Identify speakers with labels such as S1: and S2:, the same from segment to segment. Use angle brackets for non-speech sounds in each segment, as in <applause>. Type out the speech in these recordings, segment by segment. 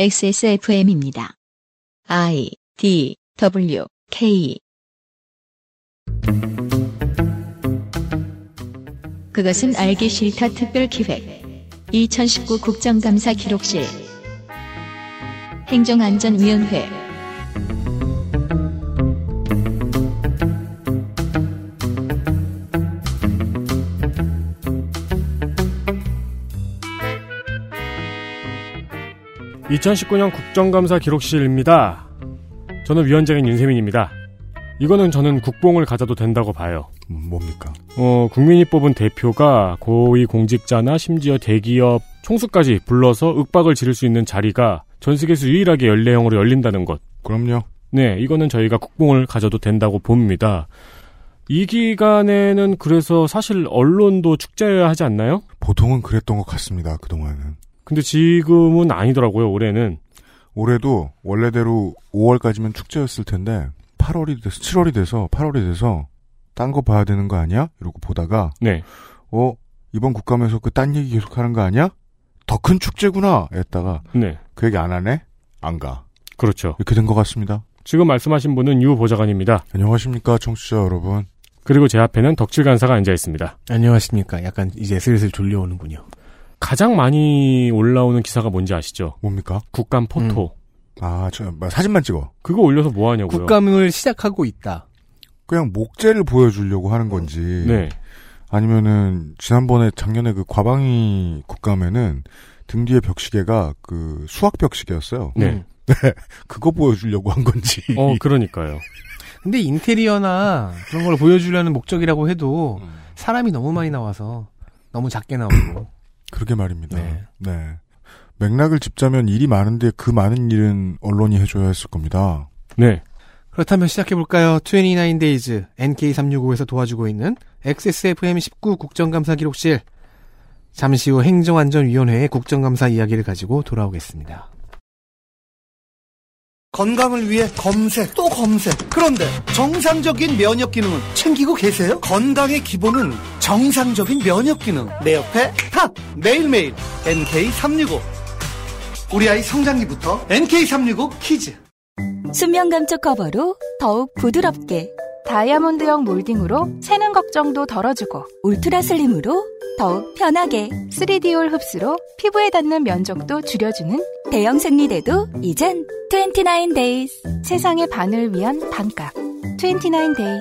S1: XSFM입니다. I D W K. 그것은 알기 싫다 특별 기획. 2019 국정감사 기록실. 행정안전위원회
S2: (2019년) 국정감사 기록실입니다 저는 위원장인 윤세민입니다 이거는 저는 국뽕을 가져도 된다고 봐요
S3: 음, 뭡니까?
S2: 어, 국민이 뽑은 대표가 고위 공직자나 심지어 대기업 총수까지 불러서 윽박을 지를 수 있는 자리가 전 세계에서 유일하게 연례형으로 열린다는 것.
S3: 그럼요.
S2: 네, 이거는 저희가 국뽕을 가져도 된다고 봅니다. 이 기간에는 그래서 사실 언론도 축제해야 하지 않나요?
S3: 보통은 그랬던 것 같습니다. 그동안은.
S2: 근데 지금은 아니더라고요, 올해는.
S3: 올해도 원래대로 5월까지면 축제였을 텐데 8월이 돼서 7월이 돼서 8월이 돼서 딴 거 봐야 되는 거 아니야? 이러고 보다가
S2: 네.
S3: 어 이번 국감에서 그 딴 얘기 계속 하는 거 아니야? 더 큰 축제구나. 했다가
S2: 네.
S3: 그 얘기 안 하네? 안 가.
S2: 그렇죠.
S3: 이렇게 된 것 같습니다.
S2: 지금 말씀하신 분은 유 보좌관입니다.
S3: 안녕하십니까 청취자 여러분.
S2: 그리고 제 앞에는 덕질 간사가 앉아 있습니다.
S4: 안녕하십니까. 약간 이제 슬슬 졸려오는군요.
S2: 가장 많이 올라오는 기사가 뭔지 아시죠?
S3: 뭡니까?
S2: 국감 포토.
S3: 아, 저 뭐, 사진만 찍어.
S2: 그거 올려서 뭐 하냐고요?
S4: 국감을 시작하고 있다.
S3: 그냥 목재를 보여주려고 하는 건지.
S2: 네.
S3: 아니면은 지난번에 작년에 그 과방위 국감에는 등 뒤에 벽시계가 그 수학 벽시계였어요.
S2: 네.
S4: 음. <laughs>
S3: 그거 보여주려고 한 건지.
S2: 어, 그러니까요.
S4: 근데 인테리어나 그런 걸 보여주려는 목적이라고 해도
S3: 음.
S4: 사람이 너무 많이 나와서 너무 작게 나오고.
S3: 그러게 말입니다.
S4: 네.
S3: 네. 맥락을 짚자면 일이 많은데 그 많은 일은 언론이 해줘야 했을 겁니다.
S2: 네.
S4: 그렇다면 시작해볼까요? 29days NK365에서 도와주고 있는 XSFM19 국정감사 기록실. 잠시 후 행정안전위원회의 국정감사 이야기를 가지고 돌아오겠습니다.
S5: 건강을 위해 검색 또 검색. 그런데 정상적인 면역 기능은 챙기고 계세요? 건강의 기본은 정상적인 면역 기능. 내 옆에 탑 매일매일. NK365 우리 아이 성장기부터 NK365 키즈
S6: 수면 감촉 커버로 더욱 부드럽게
S7: 다이아몬드형 몰딩으로 새는 걱정도 덜어주고
S6: 울트라 슬림으로 더욱 편하게
S7: 3D올 흡수로 피부에 닿는 면적도 줄여주는
S6: 대형 생리대도 이젠 29days
S7: 세상의 반을 위한 반값 29days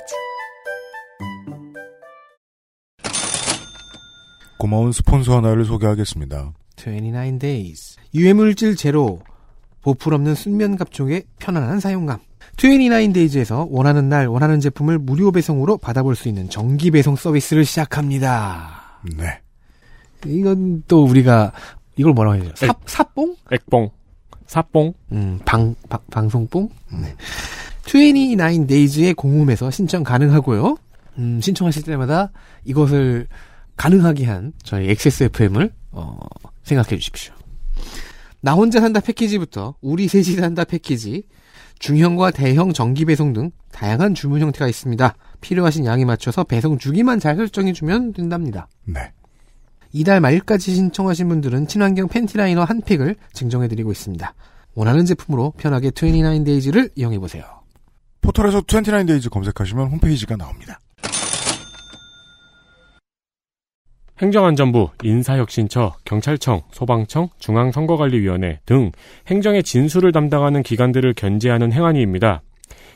S3: 고마운 스폰서 하나를 소개하겠습니다.
S4: 29days. 유해물질 제로. 보풀 없는 순면 갑종의 편안한 사용감. 29days에서 원하는 날 원하는 제품을 무료 배송으로 받아볼 수 있는 정기 배송 서비스를 시작합니다.
S3: 네.
S4: 이건 또 우리가 이걸 뭐라고 해야 되죠? 사, 사뽕?
S2: 액봉. 사뽕.
S4: 음, 방, 방 방송뽕? 네. 29days의 공홈에서 신청 가능하고요. 음, 신청하실 때마다 이것을 가능하게 한 저희 XSFM을 어, 생각해 주십시오. 나 혼자 산다 패키지부터 우리 셋이 산다 패키지, 중형과 대형 정기 배송 등 다양한 주문 형태가 있습니다. 필요하신 양에 맞춰서 배송 주기만 잘 설정해 주면 된답니다.
S3: 네.
S4: 이달 말까지 신청하신 분들은 친환경 팬티 라이너 한 팩을 증정해 드리고 있습니다. 원하는 제품으로 편하게 29days를 이용해 보세요.
S3: 포털에서 29days 검색하시면 홈페이지가 나옵니다.
S2: 행정안전부, 인사혁신처, 경찰청, 소방청, 중앙선거관리위원회 등 행정의 진수를 담당하는 기관들을 견제하는 행안위입니다.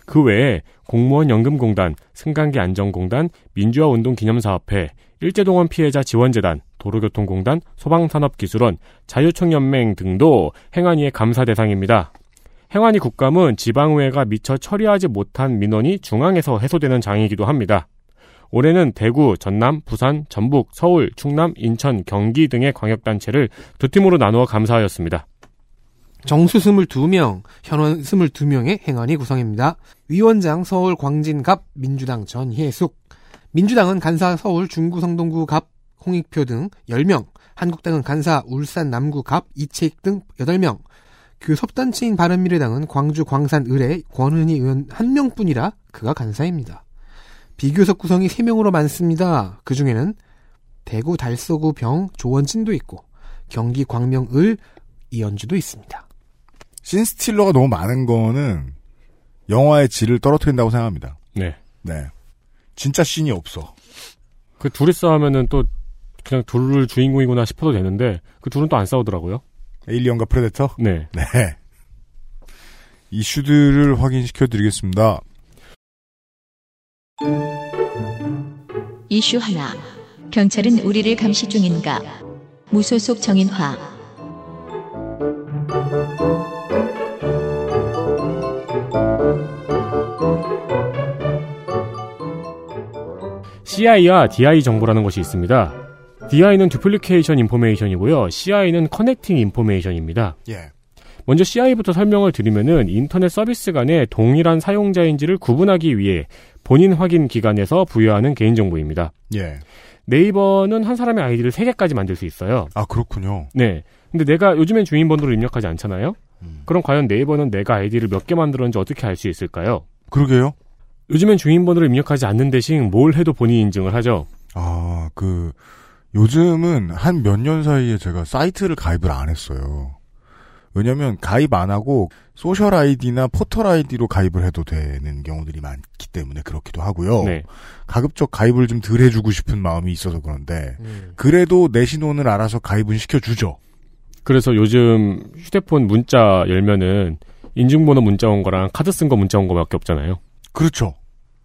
S2: 그 외에 공무원 연금공단, 승강기 안전공단, 민주화 운동 기념사업회, 일제동원 피해자 지원재단, 도로교통공단, 소방산업기술원, 자유총연맹 등도 행안위의 감사 대상입니다. 행안위 국감은 지방의회가 미처 처리하지 못한 민원이 중앙에서 해소되는 장이기도 합니다. 올해는 대구, 전남, 부산, 전북, 서울, 충남, 인천, 경기 등의 광역단체를 두 팀으로 나누어 감사하였습니다.
S4: 정수 22명, 현원 22명의 행안위 구성입니다. 위원장 서울 광진갑 민주당 전혜숙, 민주당은 간사 서울 중구 성동구 갑 홍익표 등 10명, 한국당은 간사 울산 남구 갑 이채익 등 8명, 교섭단체인 바른미래당은 광주 광산 을의 권은희 의원 1명뿐이라 그가 간사입니다. 비교섭 구성이 3명으로 많습니다. 그 중에는 대구 달서구 병 조원진도 있고 경기 광명 을 이언주도 있습니다.
S3: scene stealer가 너무 많은 거는 영화의 질을 떨어뜨린다고 생각합니다.
S2: 네.
S3: 네. 진짜 씬이 없어.
S2: 그 둘이 싸우면은 또 그냥 둘을 주인공이구나 싶어도 되는데 그 둘은 또 안 싸우더라고요.
S3: 에일리언과 프레데터?
S2: 네.
S3: 네. <laughs> 이슈들을 확인시켜 드리겠습니다.
S1: 이슈 하나. 경찰은 우리를 감시 중인가? 무소속 정인화.
S2: CI와 DI 정보라는 것이 있습니다. DI는 두플리케이션 인포메이션이고요. CI는 커넥팅 인포메이션입니다.
S3: 예.
S2: 먼저 CI부터 설명을 드리면은 인터넷 서비스 간에 동일한 사용자인지를 구분하기 위해 본인 확인 기관에서 부여하는 개인정보입니다.
S3: 예.
S2: 네이버는 한 사람의 아이디를 3개까지 만들 수 있어요.
S3: 아, 그렇군요.
S2: 네. 근데 내가 요즘엔 주민번호를 입력하지 않잖아요?
S3: 음.
S2: 그럼 과연 네이버는 내가 아이디를 몇 개 만들었는지 어떻게 알 수 있을까요?
S3: 그러게요.
S2: 요즘엔 주민번호를 입력하지 않는 대신 뭘 해도 본인 인증을 하죠.
S3: 아, 그, 요즘은 한 몇 년 사이에 제가 사이트를 가입을 안 했어요. 왜냐면 가입 안 하고 소셜 아이디나 포털 아이디로 가입을 해도 되는 경우들이 많기 때문에 그렇기도 하고요.
S2: 네.
S3: 가급적 가입을 좀 덜 해주고 싶은 마음이 있어서 그런데
S4: 음.
S3: 그래도 내 신원을 알아서 가입은 시켜주죠.
S2: 그래서 요즘 휴대폰 문자 열면은 인증번호 문자 온 거랑 카드 쓴 거 문자 온 거밖에 없잖아요.
S3: 그렇죠.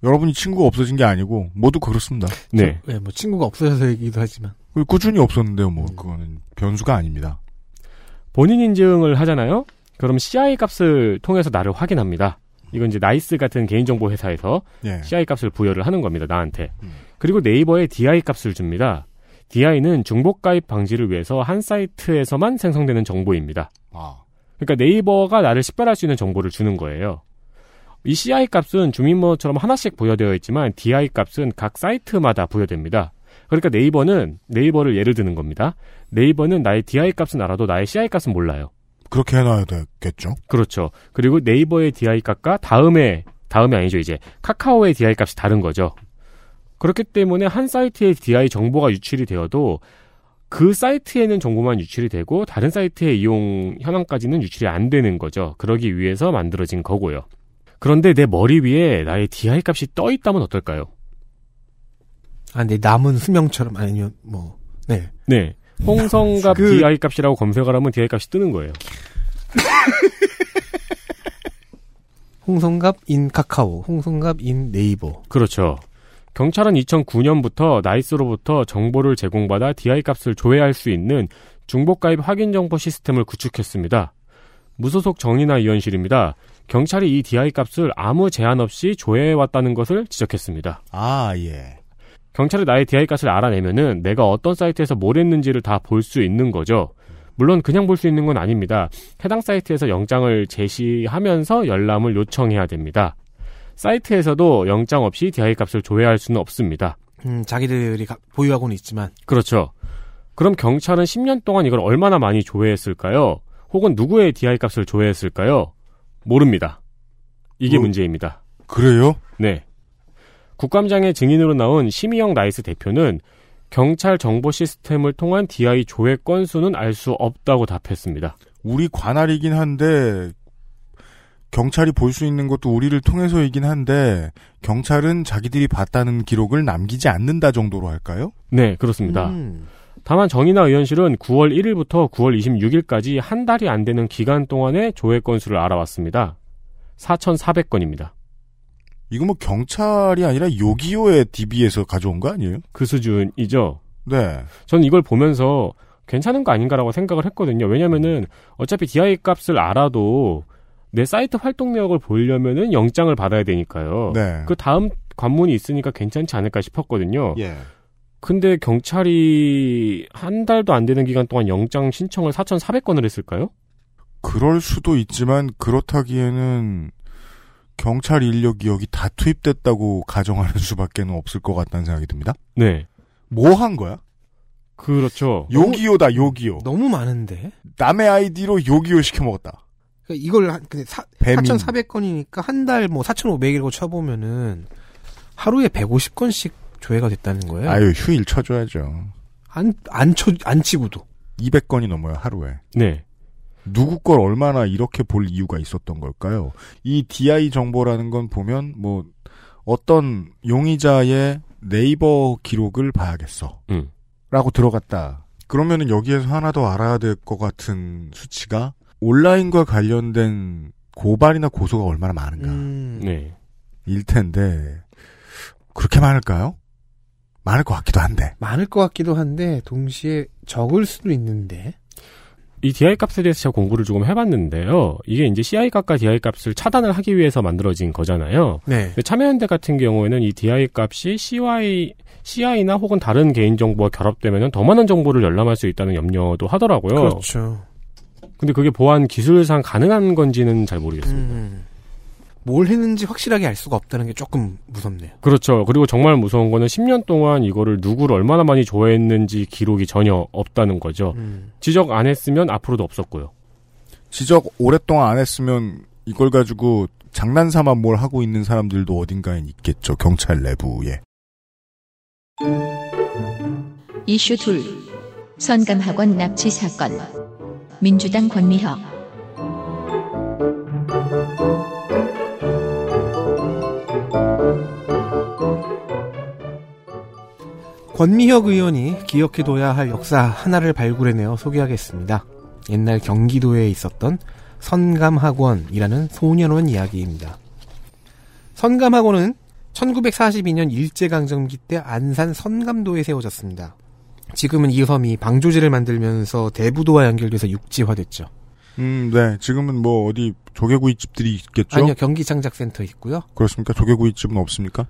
S3: 여러분이 친구가 없어진 게 아니고 모두 그렇습니다.
S2: 네.
S4: 네, 뭐 친구가 없어서이기도 하지만.
S3: 꾸준히 없었는데요. 뭐 그거는 변수가 아닙니다.
S2: 본인 인증을 하잖아요. 그럼 CI 값을 통해서 나를 확인합니다. 이건 이제 나이스 같은 개인정보 회사에서
S3: 예.
S2: CI 값을 부여를 하는 겁니다. 나한테.
S3: 음.
S2: 그리고 네이버에 DI 값을 줍니다. DI는 중복 가입 방지를 위해서 한 사이트에서만 생성되는 정보입니다.
S3: 아.
S2: 그러니까 네이버가 나를 식별할 수 있는 정보를 주는 거예요. 이 CI 값은 주민번호처럼 하나씩 부여되어 있지만 DI 값은 각 사이트마다 부여됩니다. 그러니까 네이버는 네이버를 예를 드는 겁니다. 네이버는 나의 DI 값은 알아도 나의 CI 값은 몰라요.
S3: 그렇게 해놔야 되겠죠.
S2: 그렇죠. 그리고 네이버의 DI 값과 다음에 다음이 아니죠 이제 카카오의 DI 값이 다른 거죠. 그렇기 때문에 한 사이트의 DI 정보가 유출이 되어도 그 사이트에는 정보만 유출이 되고 다른 사이트의 이용 현황까지는 유출이 안 되는 거죠. 그러기 위해서 만들어진 거고요. 그런데 내 머리 위에 나의 DI 값이 떠 있다면 어떨까요?
S4: 아, 네, 남은 수명처럼, 아니면, 뭐, 네.
S2: 네. 홍성갑
S4: 그-
S2: DI 값이라고 검색을 하면 DI 값이 뜨는 거예요. <laughs>
S4: 홍성갑 in 카카오, 홍성갑 in 네이버.
S2: 그렇죠. 경찰은 2009년부터 나이스로부터 정보를 제공받아 DI 값을 조회할 수 있는 중복가입 확인 정보 시스템을 구축했습니다. 무소속 정인화 의원실입니다. 경찰이 이 DI 값을 아무 제한 없이 조회해왔다는 것을 지적했습니다.
S3: 아, 예.
S2: 경찰이 나의 DI 값을 알아내면은 내가 어떤 사이트에서 뭘 했는지를 다 볼 수 있는 거죠. 물론 그냥 볼 수 있는 건 아닙니다. 해당 사이트에서 영장을 제시하면서 열람을 요청해야 됩니다. 사이트에서도 영장 없이 DI 값을 조회할 수는 없습니다.
S4: 음, 자기들이 가- 보유하고는 있지만,
S2: 그렇죠. 그럼 경찰은 10년 동안 이걸 얼마나 많이 조회했을까요? 혹은 누구의 DI 값을 조회했을까요? 모릅니다. 이게
S3: 뭐-
S2: 문제입니다.
S3: 그래요?
S2: 네. 국감장의 증인으로 나온 심의영 나이스 대표는 경찰 정보 시스템을 통한 DI 조회 건수는 알 수 없다고 답했습니다.
S3: 우리 관할이긴 한데 경찰이 볼 수 있는 것도 우리를 통해서이긴 한데 경찰은 자기들이 봤다는 기록을 남기지 않는다 정도로 할까요?
S2: 네, 그렇습니다.
S4: 음,
S2: 다만 정인화 의원실은 9월 1일부터 9월 26일까지 한 달이 안 되는 기간 동안의 조회 건수를 알아왔습니다. 4,400건입니다.
S3: 이거 뭐 경찰이 아니라 요기요의 DB에서 가져온 거 아니에요?
S2: 그 수준이죠.
S3: 네.
S2: 저는 이걸 보면서 괜찮은 거 아닌가라고 생각을 했거든요. 왜냐면은 어차피 DI 값을 알아도 내 사이트 활동 내역을 보려면은 영장을 받아야 되니까요.
S3: 네.
S2: 그 다음 관문이 있으니까 괜찮지 않을까 싶었거든요.
S3: 예.
S2: 근데 경찰이 한 달도 안 되는 기간 동안 영장 신청을 4,400건을 했을까요?
S3: 그럴 수도 있지만 그렇다기에는 경찰 인력이 여기 다 투입됐다고 가정하는 수밖에 는 없을 것 같다는 생각이 듭니다.
S2: 네.
S3: 뭐 한 거야?
S2: 그렇죠.
S3: 요기요다 요기요.
S4: 너무 많은데?
S3: 남의 아이디로 요기요 시켜 먹었다.
S4: 그러니까 이걸, 한- 근데 사,
S3: 배민.
S4: 4,400건이니까 한 달 뭐 4,500이라고 쳐보면은 하루에 150건씩 조회가 됐다는 거예요.
S3: 아유 휴일 쳐줘야죠.
S4: 안, 안 쳐, 안 치고도.
S3: 200건이 넘어요 하루에.
S2: 네.
S3: 누구 걸 얼마나 이렇게 볼 이유가 있었던 걸까요? 이 DI 정보라는 건 보면 뭐 어떤 용의자의 네이버 기록을 봐야겠어.
S2: 음.
S3: 라고 들어갔다. 그러면은 여기에서 하나 더 알아야 될 것 같은 수치가 온라인과 관련된 고발이나 고소가 얼마나 많은가.
S4: 음,
S2: 네.
S3: 일 텐데 그렇게 많을까요? 많을 것 같기도 한데.
S4: 많을 것 같기도 한데 동시에 적을 수도 있는데
S2: 이 DI 값에 대해서 제가 공부를 조금 해봤는데요. 이게 이제 CI 값과 DI 값을 차단을 하기 위해서 만들어진 거잖아요.
S4: 네.
S2: 참여연대 같은 경우에는 이 DI 값이 CI, CI나 혹은 다른 개인정보와 결합되면 더 많은 정보를 열람할 수 있다는 염려도 하더라고요.
S4: 그렇죠.
S2: 근데 그게 보안 기술상 가능한 건지는 잘 모르겠습니다.
S4: 음. 뭘 했는지 확실하게 알 수가 없다는 게 조금 무섭네요.
S2: 그렇죠. 그리고 정말 무서운 거는 10년 동안 이거를 누구를 얼마나 많이 좋아했는지 기록이 전혀 없다는 거죠.
S4: 음.
S2: 지적 안 했으면 앞으로도 없었고요.
S3: 지적 오랫동안 안 했으면 이걸 가지고 장난삼아 뭘 하고 있는 사람들도 어딘가엔 있겠죠. 경찰 내부에.
S1: 이슈 둘. 선감학원 납치 사건. 민주당 권미혁.
S4: 권미혁 의원이 기억해둬야 할 역사 하나를 발굴해내어 소개하겠습니다. 옛날 경기도에 있었던 선감학원이라는 소년원 이야기입니다. 선감학원은 1942년 일제강점기 때 안산 선감도에 세워졌습니다. 지금은 이 섬이 방조제를 만들면서 대부도와 연결돼서 육지화됐죠.
S3: 음, 네. 지금은 뭐 어디 조개구이집들이 있겠죠?
S4: 아니요, 경기창작센터 있고요.
S3: 그렇습니까? 조개구이집은 없습니까?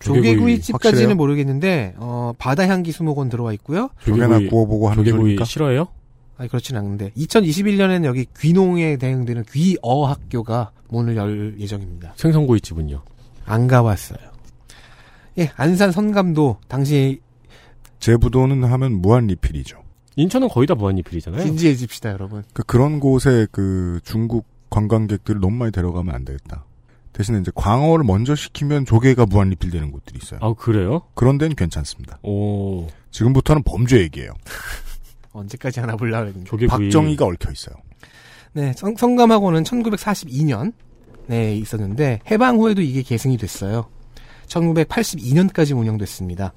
S4: 조개구이집까지는
S3: 확실해요?
S4: 모르겠는데 어, 바다 향기 수목원 들어와 있고요.
S3: 조개나 구워보고 하는
S2: 조개구이
S3: 소리니까?
S2: 싫어요?
S4: 아니 그렇진 않은데 2021년에는 여기 귀농에 대응되는 귀어 학교가 문을 열 예정입니다.
S2: 생선구이집은요.
S4: 안 가봤어요. 예, 안산 선감도 당시
S3: 제부도는 하면 무한 리필이죠.
S2: 인천은 거의 다 무한 리필이잖아요.
S4: 진지해집시다 여러분.
S3: 그 그런 곳에 그 중국 관광객들을 너무 많이 데려가면 안 되겠다. 대신에 이제 광어를 먼저 시키면 조개가 무한 리필되는 곳들이 있어요.
S2: 아 그래요?
S3: 그런 데는 괜찮습니다.
S2: 오
S3: 지금부터는 범죄 얘기예요. <laughs>
S4: 언제까지 하나 볼라.
S2: 조개구이.
S3: 박정희가 얽혀 있어요.
S4: 네, 선, 선감학원은 1942년 네 있었는데 해방 후에도 이게 계승이 됐어요. 1982년까지 운영됐습니다.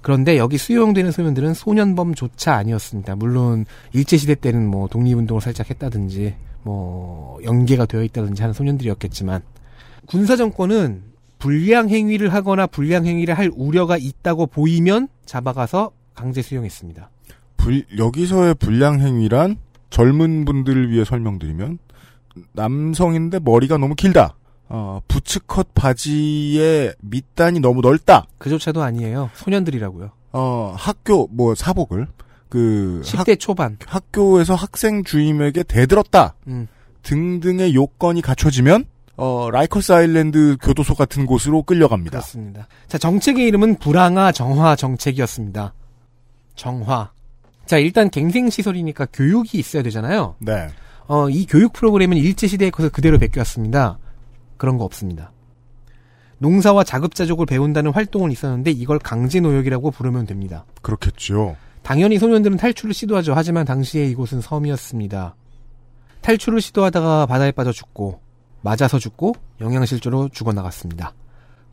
S4: 그런데 여기 수용되는 소년들은 소년범조차 아니었습니다. 물론 일제시대 때는 뭐 독립운동을 살짝 했다든지 뭐 연계가 되어 있다든지 하는 소년들이었겠지만 군사 정권은 불량 행위를 하거나 불량 행위를 할 우려가 있다고 보이면 잡아가서 강제 수용했습니다.
S3: 불- 여기서의 불량 행위란 젊은 분들을 위해 설명드리면 남성인데 머리가 너무 길다. 어, 부츠컷 바지의 밑단이 너무 넓다.
S4: 그조차도 아니에요. 소년들이라고요.
S3: 어, 학교 뭐 사복을 그 학,
S4: 10대 초반.
S3: 학교에서 학생 주임에게 대들었다.
S4: 음.
S3: 등등의 요건이 갖춰지면 어, 라이커스 아일랜드 교도소 같은 곳으로 끌려갑니다.
S4: 그렇습니다. 자, 정책의 이름은 불황화 정화 정책이었습니다. 정화. 자, 일단 갱생시설이니까 교육이 있어야 되잖아요.
S3: 네.
S4: 어, 이 교육 프로그램은 일제시대에 거서 그대로 베껴왔습니다. 그런 거 없습니다. 농사와 자급자족을 배운다는 활동은 있었는데 이걸 강제노역이라고 부르면 됩니다.
S3: 그렇겠죠.
S4: 당연히 소년들은 탈출을 시도하죠. 하지만 당시에 이곳은 섬이었습니다. 탈출을 시도하다가 바다에 빠져 죽고 맞아서 죽고 영양실조로 죽어나갔습니다.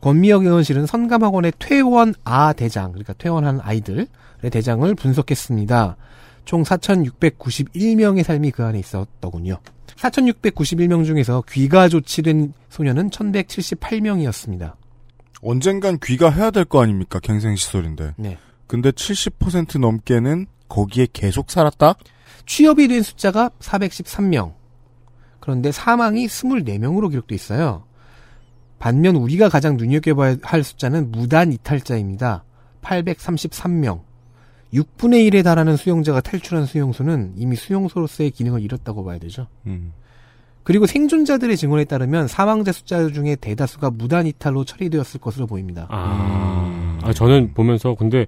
S4: 권미혁 의원실은 선감학원의 퇴원 아 대장, 그러니까 퇴원한 아이들의 대장을 분석했습니다. 총 4,691명의 삶이 그 안에 있었더군요. 4,691명 중에서 귀가 조치된 소년은 1,178명이었습니다.
S3: 언젠간 귀가해야 될 거 아닙니까? 갱생시설인데.
S4: 네.
S3: 근데 70% 넘게는 거기에 계속 살았다?
S4: 취업이 된 숫자가 413명. 그런데 사망이 24명으로 기록돼 있어요. 반면 우리가 가장 눈여겨봐야 할 숫자는 무단 이탈자입니다. 833명. 6분의 1에 달하는 수용자가 탈출한 수용소는 이미 수용소로서의 기능을 잃었다고 봐야 되죠.
S3: 음.
S4: 그리고 생존자들의 증언에 따르면 사망자 숫자 중에 대다수가 무단 이탈로 처리되었을 것으로 보입니다.
S2: 아, 아, 저는 보면서 근데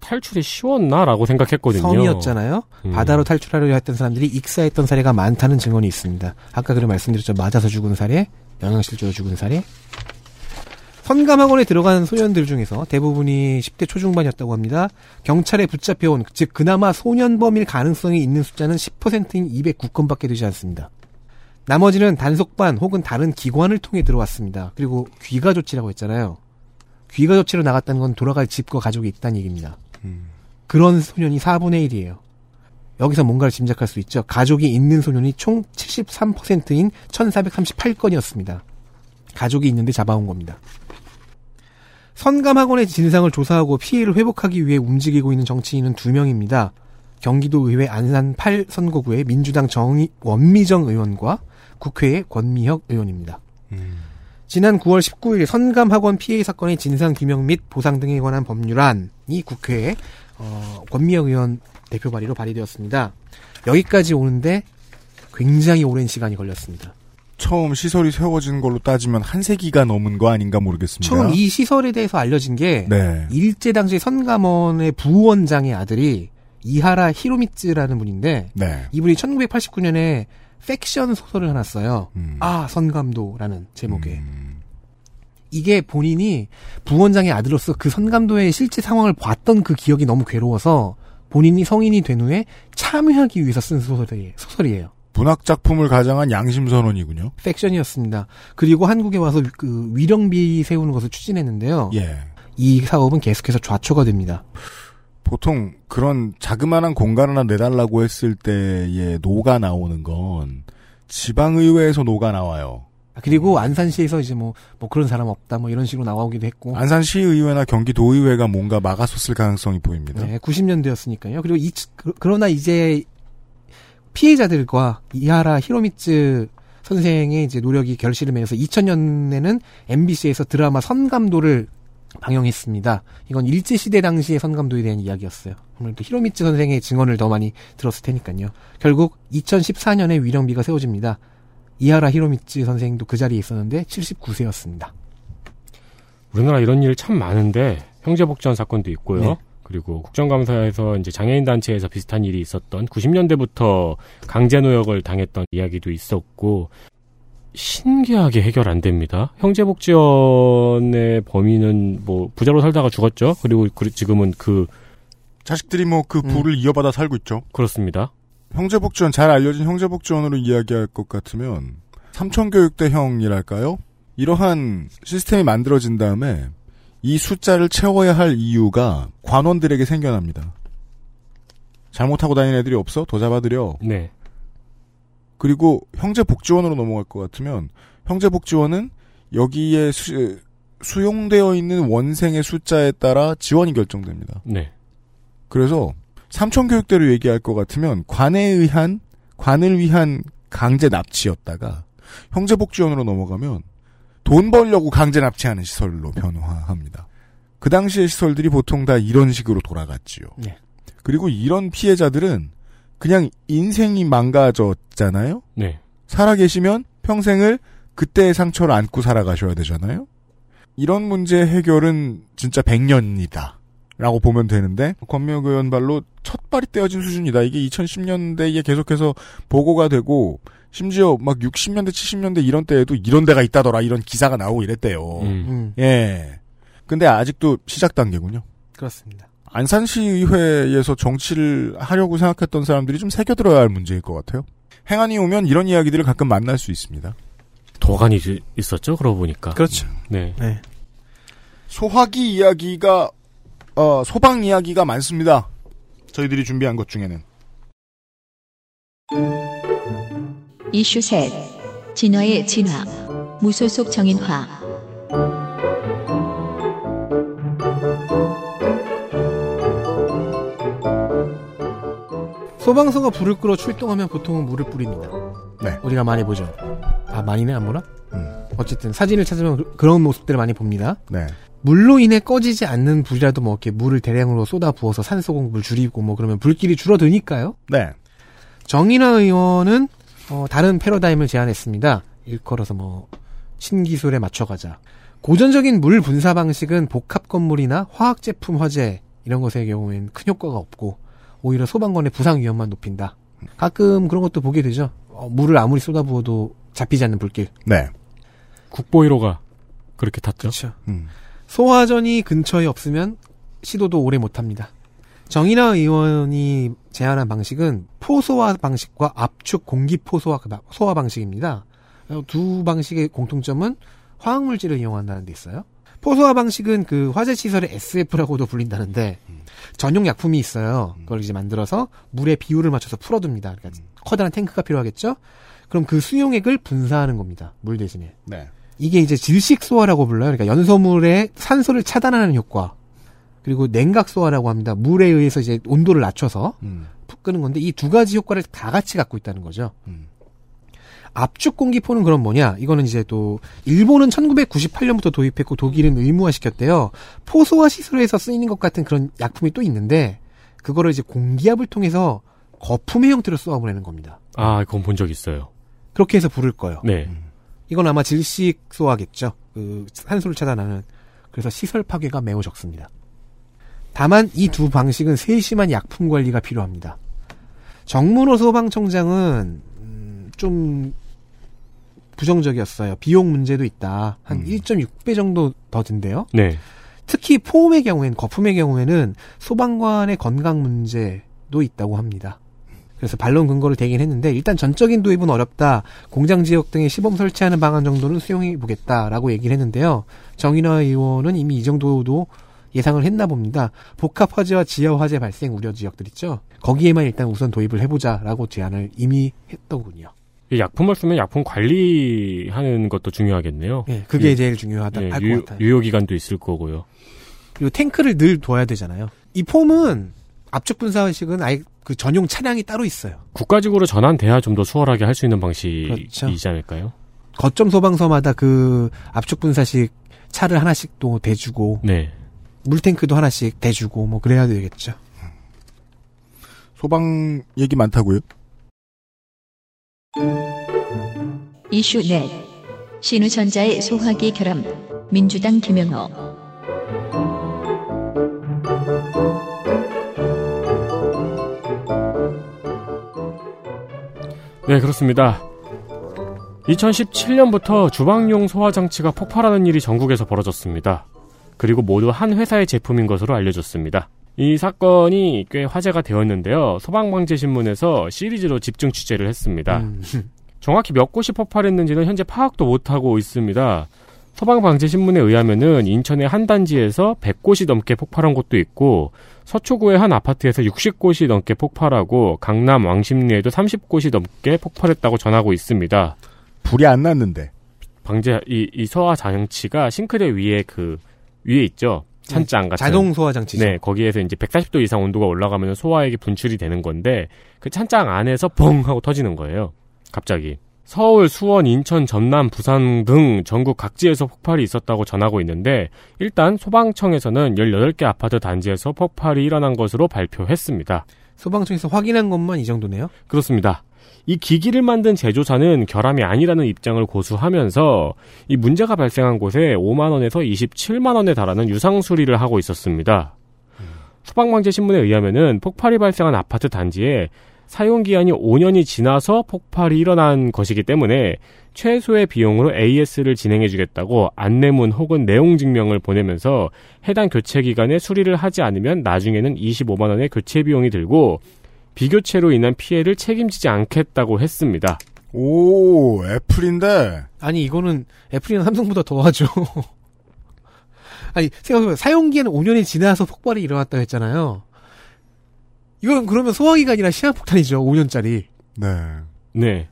S2: 탈출이 쉬웠나라고 생각했거든요.
S4: 섬이었잖아요.
S2: 음.
S4: 바다로 탈출하려 했던 사람들이 익사했던 사례가 많다는 증언이 있습니다. 아까 그래 말씀드렸죠. 맞아서 죽은 사례, 영양실조로 죽은 사례. 선감학원에 들어간 소년들 중에서 대부분이 10대 초중반이었다고 합니다. 경찰에 붙잡혀온, 즉 그나마 소년범일 가능성이 있는 숫자는 10%인 209건밖에 되지 않습니다. 나머지는 단속반 혹은 다른 기관을 통해 들어왔습니다. 그리고 귀가 조치라고 했잖아요. 귀가 조치로 나갔다는 건 돌아갈 집과 가족이 있다는 얘기입니다. 그런 소년이 4분의 1이에요. 여기서 뭔가를 짐작할 수 있죠. 가족이 있는 소년이 총 73%인 1438건이었습니다. 가족이 있는데 잡아온 겁니다. 선감학원의 진상을 조사하고 피해를 회복하기 위해 움직이고 있는 정치인은 두 명입니다. 경기도 의회 안산 8선거구의 민주당 정의 원미정 의원과 국회의 권미혁 의원입니다. 지난 9월 19일 선감학원 피해 사건의 진상 규명 및 보상 등에 관한 법률안이 국회에 어, 권미혁 의원 대표 발의로 발의되었습니다. 여기까지 오는데 굉장히 오랜 시간이 걸렸습니다.
S3: 처음 시설이 세워진 걸로 따지면 한 세기가 넘은 거 아닌가 모르겠습니다.
S4: 처음 이 시설에 대해서 알려진 게
S3: 네.
S4: 일제 당시 선감원의 부원장의 아들이 이하라 히로미츠라는 분인데
S3: 네.
S4: 이분이 1989년에 팩션 소설을 하나 써요.
S3: 음.
S4: 아 선감도라는 제목의 이게 본인이 부원장의 아들로서 그 선감도의 실제 상황을 봤던 그 기억이 너무 괴로워서 본인이 성인이 된 후에 참여하기 위해서 쓴 소설이, 소설이에요.
S3: 문학 작품을 가장한 양심 선언이군요.
S4: 팩션이었습니다. 그리고 한국에 와서 그 위령비 세우는 것을 추진했는데요.
S3: 예.
S4: 이 사업은 계속해서 좌초가 됩니다.
S3: 보통 그런 자그마한 공간 하나 내달라고 했을 때에 노가 나오는 건 지방의회에서 노가 나와요.
S4: 그리고 안산시에서 이제 뭐, 뭐 그런 사람 없다 뭐 이런 식으로 나오기도 했고.
S3: 안산시의회나 경기도의회가 뭔가 막아섰을 가능성이 보입니다.
S4: 네, 90년대였으니까요. 그리고 이, 그, 그러나 이제 피해자들과 이하라 히로미츠 선생의 이제 노력이 결실을 맺어서 2000년에는 MBC에서 드라마 선감도를 방영했습니다. 이건 일제시대 당시의 선감도에 대한 이야기였어요. 아무래도 히로미츠 선생의 증언을 더 많이 들었을 테니까요. 결국 2014년에 위령비가 세워집니다. 이하라 히로미츠 선생도 그 자리에 있었는데 79세였습니다.
S2: 우리나라 이런 일 참 많은데 형제복지원 사건도 있고요.
S4: 네.
S2: 그리고 국정감사에서 이제 장애인 단체에서 비슷한 일이 있었던 90년대부터 강제노역을 당했던 이야기도 있었고 신기하게 해결 안 됩니다. 형제복지원의 범인은 뭐 부자로 살다가 죽었죠. 그리고 그- 지금은 그
S3: 자식들이 뭐 그 부를 이어받아 살고 있죠.
S2: 그렇습니다.
S3: 형제복지원 잘 알려진 형제복지원으로 이야기할 것 같으면 삼천교육대형이랄까요? 이러한 시스템이 만들어진 다음에 이 숫자를 채워야 할 이유가 관원들에게 생겨납니다. 잘못하고 다니는 애들이 없어? 더 잡아들여.
S2: 네.
S3: 그리고 형제복지원으로 넘어갈 것 같으면 형제복지원은 여기에 수, 수용되어 있는 원생의 숫자에 따라 지원이 결정됩니다.
S2: 네.
S3: 그래서 삼천교육대로 얘기할 것 같으면 관에 의한 관을 위한 강제 납치였다가 형제복지원으로 넘어가면 돈 벌려고 강제 납치하는 시설로 변화합니다. 그 당시의 시설들이 보통 다 이런 식으로 돌아갔지요.
S4: 네.
S3: 그리고 이런 피해자들은 그냥 인생이 망가졌잖아요.
S2: 네.
S3: 살아계시면 평생을 그때의 상처를 안고 살아가셔야 되잖아요. 이런 문제 해결은 진짜 100년이다. 라고 보면 되는데 권명혁 의원 발로 첫 발이 떼어진 수준이다. 이게 2010년대에 계속해서 보고가 되고 심지어 막 60년대 70년대 이런 때에도 이런 데가 있다더라 이런 기사가 나오고 이랬대요.
S2: 음.
S4: 음,
S3: 예. 근데 아직도 시작 단계군요.
S4: 그렇습니다.
S3: 안산시의회에서 정치를 하려고 생각했던 사람들이 좀 새겨들어야 할 문제일 것 같아요. 행안이 오면 이런 이야기들을 가끔 만날 수 있습니다.
S2: 도관이 있었죠. 그러고 보니까.
S4: 그렇죠.
S2: 네.
S4: 네.
S3: 소화기 이야기가 어, 소방 이야기가 많습니다. 저희들이 준비한 것 중에는
S1: 이슈 셋. 진화의 진화. 무소속 정인화.
S4: 소방서가 불을 끌어 출동하면 보통은 물을 뿌립니다.
S3: 네.
S4: 우리가 많이 보죠. 아, 많이는 안 보나?
S3: 음,
S4: 어쨌든 사진을 찾으면 그- 그런 모습들을 많이 봅니다.
S3: 네.
S4: 물로 인해 꺼지지 않는 불이라도 뭐 이렇게 물을 대량으로 쏟아 부어서 산소 공급을 줄이고 뭐 그러면 불길이 줄어드니까요.
S3: 네.
S4: 정인화 의원은 어, 다른 패러다임을 제안했습니다. 일컬어서 뭐 신기술에 맞춰가자. 고전적인 물 분사 방식은 복합 건물이나 화학 제품 화재 이런 것의 경우에는 큰 효과가 없고 오히려 소방관의 부상 위험만 높인다. 가끔 그런 것도 보게 되죠. 어, 물을 아무리 쏟아부어도 잡히지 않는 불길.
S3: 네.
S2: 국보 1호가 그렇게 탔죠.
S4: 그렇죠.
S3: 음.
S4: 소화전이 근처에 없으면 시도도 오래 못합니다. 정인아 의원이 제안한 방식은 포소화 방식과 압축 공기 포소화 소화 방식입니다. 두 방식의 공통점은 화학물질을 이용한다는 데 있어요. 포소화 방식은 그 화재 시설의 SF라고도 불린다는데 전용 약품이 있어요. 그걸 이제 만들어서 물의 비율을 맞춰서 풀어둡니다. 그러니까 커다란 탱크가 필요하겠죠. 그럼 그 수용액을 분사하는 겁니다. 물 대신에.
S3: 네.
S4: 이게 이제 질식 소화라고 불러요. 그러니까 연소물의 산소를 차단하는 효과. 그리고 냉각 소화라고 합니다. 물에 의해서 이제 온도를 낮춰서
S3: 음.
S4: 푹 끄는 건데 이 두 가지 효과를 다 같이 갖고 있다는 거죠.
S3: 음.
S4: 압축 공기포는 그럼 뭐냐? 이거는 이제 또 일본은 1998년부터 도입했고 독일은 의무화시켰대요. 포소화 시설에서 쓰이는 것 같은 그런 약품이 또 있는데 그거를 이제 공기압을 통해서 거품의 형태로 쏘아보내는 겁니다.
S2: 아, 그건 본 적 있어요.
S4: 그렇게 해서 부를 거예요.
S2: 네.
S4: 이건 아마 질식 소화겠죠. 그 산소를 차단하는. 그래서 시설 파괴가 매우 적습니다. 다만 이 두 방식은 세심한 약품 관리가 필요합니다. 정문호 소방청장은 음, 좀 부정적이었어요. 비용 문제도 있다. 한
S3: 음.
S4: 1.6배 정도 더 든대요.
S2: 네.
S4: 특히 포음의 경우에는 거품의 경우에는 소방관의 건강 문제도 있다고 합니다. 그래서 반론 근거를 대긴 했는데 일단 전적인 도입은 어렵다. 공장 지역 등에 시범 설치하는 방안 정도는 수용해 보겠다라고 얘기를 했는데요. 정인화 의원은 이미 이 정도도 예상을 했나 봅니다. 복합 화재와 지하 화재 발생 우려 지역들 있죠. 거기에만 일단 우선 도입을 해보자라고 제안을 이미 했더군요.
S2: 이 약품을 쓰면 약품 관리하는 것도 중요하겠네요.
S4: 예, 그게
S2: 예.
S4: 제일 중요하다.
S2: 예,
S4: 할것
S2: 유,
S4: 같아요.
S2: 유효 기간도 있을 거고요.
S4: 그리고 탱크를 늘 둬야 되잖아요. 이 폼은 압축 분사식은 아예 그 전용 차량이 따로 있어요.
S2: 국가직으로 전환돼야 좀 더 수월하게 할 수 있는 방식이지
S4: 그렇죠.
S2: 않을까요?
S4: 거점 소방서마다 그 압축 분사식 차를 하나씩 또 대주고
S2: 네.
S4: 물탱크도 하나씩 대주고 뭐 그래야 되겠죠.
S3: 소방 얘기 많다고요?
S1: 이슈 넷 신우전자의 소화기 결함 민주당 김영호
S2: 네, 그렇습니다. 2017년부터 주방용 소화 장치가 폭발하는 일이 전국에서 벌어졌습니다. 그리고 모두 한 회사의 제품인 것으로 알려졌습니다. 이 사건이 꽤 화제가 되었는데요. 소방방재신문에서 시리즈로 집중 취재를 했습니다.
S4: 음. <laughs>
S2: 정확히 몇 곳이 폭발했는지는 현재 파악도 못하고 있습니다. 소방방재신문에 의하면은 인천의 한 단지에서 100곳이 넘게 폭발한 곳도 있고 서초구의 한 아파트에서 60곳이 넘게 폭발하고 강남 왕십리에도 30곳이 넘게 폭발했다고 전하고 있습니다.
S3: 불이 안 났는데.
S2: 방제 이, 이 소화 장치가 싱크대 위에 그 위에 있죠. 찬장 같은
S4: 자동 소화 장치죠.
S2: 네, 거기에서 이제 140도 이상 온도가 올라가면 소화액이 분출이 되는 건데 그 찬장 안에서 뻥 하고 터지는 거예요. 갑자기. 서울, 수원, 인천, 전남, 부산 등 전국 각지에서 폭발이 있었다고 전하고 있는데 일단 소방청에서는 18개 아파트 단지에서 폭발이 일어난 것으로 발표했습니다.
S4: 소방청에서 확인한 것만 이 정도네요.
S2: 그렇습니다. 이 기기를 만든 제조사는 결함이 아니라는 입장을 고수하면서 이 문제가 발생한 곳에 5만 원에서 27만 원에 달하는 유상 수리를 하고 있었습니다. 소방방재 신문에 의하면은 폭발이 발생한 아파트 단지에 사용 기한이 5년이 지나서 폭발이 일어난 것이기 때문에 최소의 비용으로 AS를 진행해 주겠다고 안내문 혹은 내용 증명을 보내면서 해당 교체 기간에 수리를 하지 않으면 나중에는 25만 원의 교체 비용이 들고 비교체로 인한 피해를 책임지지 않겠다고 했습니다.
S3: 오, 애플인데.
S4: 아니 이거는 애플이나 삼성보다 더 하죠. <laughs> 아니 생각해보면 사용기한은 5년이 지나서 폭발이 일어났다 했잖아요. 이건 그러면 소화기가 아니라 시한폭탄이죠. 5년짜리.
S3: 네.
S2: 네.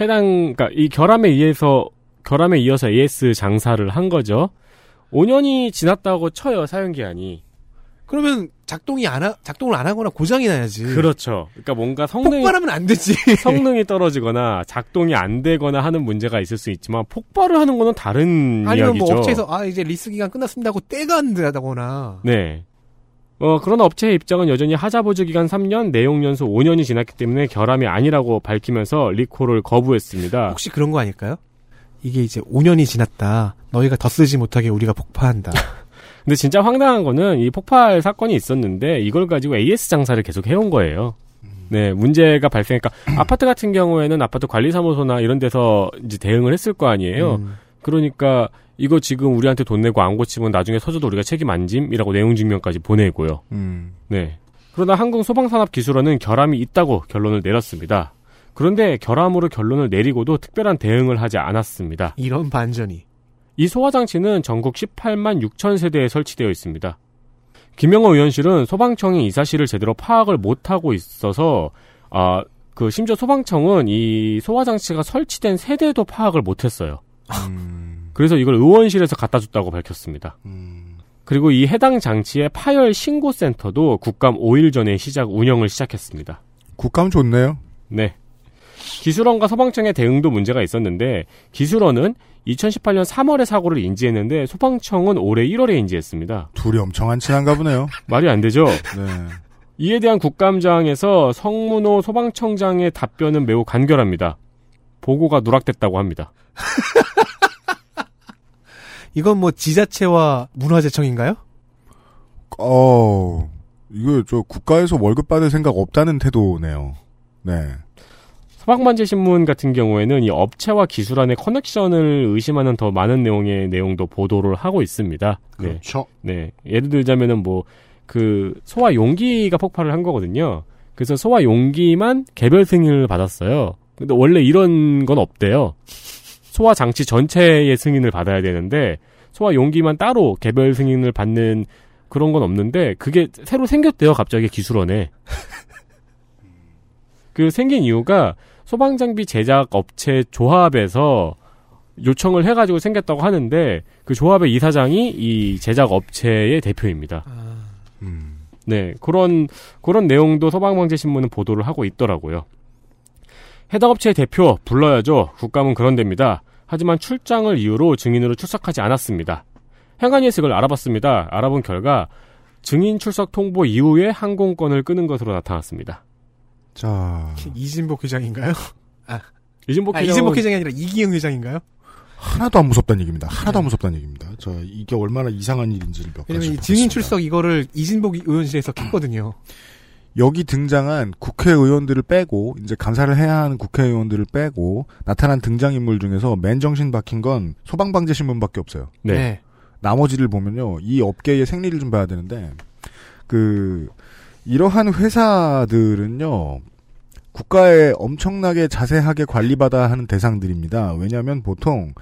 S2: 해당, 그니까 이 결함에 의해서, 결함에 이어서 AS 장사를 한 거죠. 5년이 지났다고 쳐요, 사용기한이.
S4: 그러면 작동이 안 하, 작동을 안 하거나 고장이 나야지.
S2: 그렇죠. 그러니까 뭔가 성능이,
S4: 폭발하면 안 되지. <laughs>
S2: 성능이 떨어지거나 작동이 안 되거나 하는 문제가 있을 수 있지만 폭발을 하는 거는 다른
S4: 아니면
S2: 이야기죠.
S4: 뭐 업체에서 아 이제 리스 기간 끝났습니다 하고 때가 안 된다거나.
S2: 네. 어, 그러나 업체의 입장은 여전히 하자 보조 기간 3년, 내용 연수 5년이 지났기 때문에 결함이 아니라고 밝히면서 리콜을 거부했습니다.
S4: 혹시 그런 거 아닐까요? 이게 이제 5년이 지났다. 너희가 더 쓰지 못하게 우리가 폭파한다. <laughs>
S2: 근데 진짜 황당한 거는 이 폭발 사건이 있었는데 이걸 가지고 AS 장사를 계속 해온 거예요. 네, 문제가 발생하니까 <clears throat> 아파트 같은 경우에는 아파트 관리사무소나 이런 데서 이제 대응을 했을 거 아니에요.
S4: 음.
S2: 그러니까 이거 지금 우리한테 돈 내고 안 고치면 나중에 터져도 우리가 책임 안 짐이라고 내용 증명까지 보내고요.
S3: 음.
S2: 네. 그러나 한국 소방산업기술원은 결함이 있다고 결론을 내렸습니다. 그런데 결함으로 결론을 내리고도 특별한 대응을 하지 않았습니다.
S4: 이런 반전이.
S2: 이 소화장치는 전국 18만 6천 세대에 설치되어 있습니다. 김영호 의원실은 소방청이 이 사실을 제대로 파악을 못하고 있어서 아, 그 심지어 소방청은 이 소화장치가 설치된 세대도 파악을 못했어요.
S3: 음.
S2: 그래서 이걸 의원실에서 갖다 줬다고 밝혔습니다.
S3: 음.
S2: 그리고 이 해당 장치의 파열 신고 센터도 국감 5일 전에 시작 운영을 시작했습니다.
S3: 국감 좋네요.
S2: 네. 기술원과 소방청의 대응도 문제가 있었는데 기술원은 2018년 3월에 사고를 인지했는데 소방청은 올해 1월에 인지했습니다.
S3: 둘이 엄청 안 친한가 보네요. <laughs>
S2: 말이 안 되죠?
S3: 네.
S2: 이에 대한 국감장에서 성문호 소방청장의 답변은 매우 간결합니다. 보고가 누락됐다고 합니다. <laughs>
S4: 이건 뭐 지자체와 문화재청인가요?
S3: 어, 이거 저 국가에서 월급 받을 생각 없다는 태도네요. 네.
S2: 소방만재 신문 같은 경우에는 이 업체와 기술 안의 커넥션을 의심하는 더 많은 내용의 내용도 보도를 하고 있습니다. 네.
S3: 그렇죠.
S2: 네. 예를 들자면은 뭐, 그, 소화 용기가 폭발을 한 거거든요. 그래서 소화 용기만 개별 승인을 받았어요. 근데 원래 이런 건 없대요. 소화 장치 전체의 승인을 받아야 되는데, 소화 용기만 따로 개별 승인을 받는 그런 건 없는데, 그게 새로 생겼대요, 갑자기 기술원에. <laughs> 그 생긴 이유가 소방장비 제작 업체 조합에서 요청을 해가지고 생겼다고 하는데, 그 조합의 이사장이 이 제작 업체의 대표입니다.
S3: 음.
S2: 네, 그런, 그런 내용도 소방방재신문은 보도를 하고 있더라고요. 해당 업체의 대표 불러야죠. 국감은 그런 데입니다. 하지만 출장을 이유로 증인으로 출석하지 않았습니다. 행안 예식을 알아봤습니다. 알아본 결과 증인 출석 통보 이후에 항공권을 끄는 것으로 나타났습니다.
S3: 자,
S4: 이진복 회장인가요? <laughs>
S2: 이진복
S4: 아,
S2: 회장은
S4: 이진복 회장이 아니라 이기영 회장인가요?
S3: 하나도 안 무섭다는 얘기입니다. 하나도 안 무섭다는 얘기입니다. 자, 이게 얼마나 이상한 일인지를 몇 가지.
S4: 증인 출석 이거를 이진복 의원실에서 했거든요.
S3: 여기 등장한 국회의원들을 빼고 이제 감사를 해야 하는 국회의원들을 빼고 나타난 등장인물 중에서 맨정신 박힌 건 소방방재 신문밖에 없어요.
S2: 네.
S3: 나머지를 보면요, 이 업계의 생리를 좀 봐야 되는데 그 이러한 회사들은요 국가에 엄청나게 자세하게 관리받아야 하는 대상들입니다. 왜냐하면 보통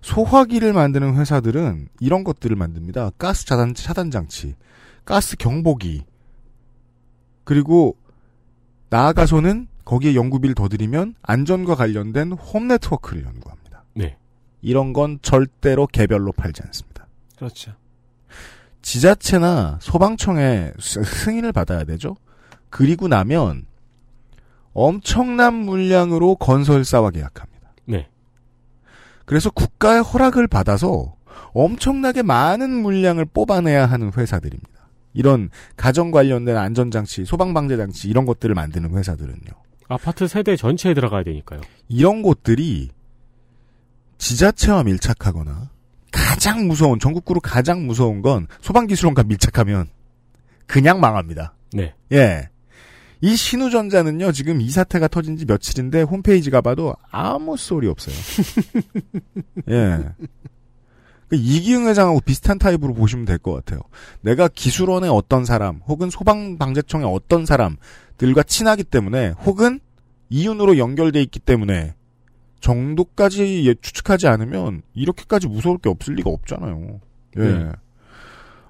S3: 소화기를 만드는 회사들은 이런 것들을 만듭니다. 가스 차단 차단 장치, 가스 경보기, 그리고 나아가서는 거기에 연구비를 더 들이면 안전과 관련된 홈 네트워크를 연구합니다.
S2: 네.
S3: 이런 건 절대로 개별로 팔지 않습니다.
S4: 그렇죠.
S3: 지자체나 소방청에 스- 승인을 받아야 되죠. 그리고 나면 엄청난 물량으로 건설사와 계약합니다.
S2: 네.
S3: 그래서 국가의 허락을 받아서 엄청나게 많은 물량을 뽑아내야 하는 회사들입니다. 이런 가정 관련된 안전장치, 소방방재장치 이런 것들을 만드는 회사들은요.
S2: 아파트 세대 전체에 들어가야 되니까요.
S3: 이런 곳들이 지자체와 밀착하거나 가장 무서운 전국구로 가장 무서운 건 소방기술원과 밀착하면 그냥 망합니다.
S2: 네.
S3: 예. 이 신우전자는요, 지금 이 사태가 터진 지 며칠인데 홈페이지 가봐도 아무 소리 없어요. <laughs> 예. 그 이기흥 회장하고 비슷한 타입으로 보시면 될 것 같아요. 내가 기술원의 어떤 사람, 혹은 소방방재청의 어떤 사람들과 친하기 때문에, 혹은 이윤으로 연결돼 있기 때문에, 정도까지 예, 추측하지 않으면, 이렇게까지 무서울 게 없을 리가 없잖아요. 예.
S2: 네.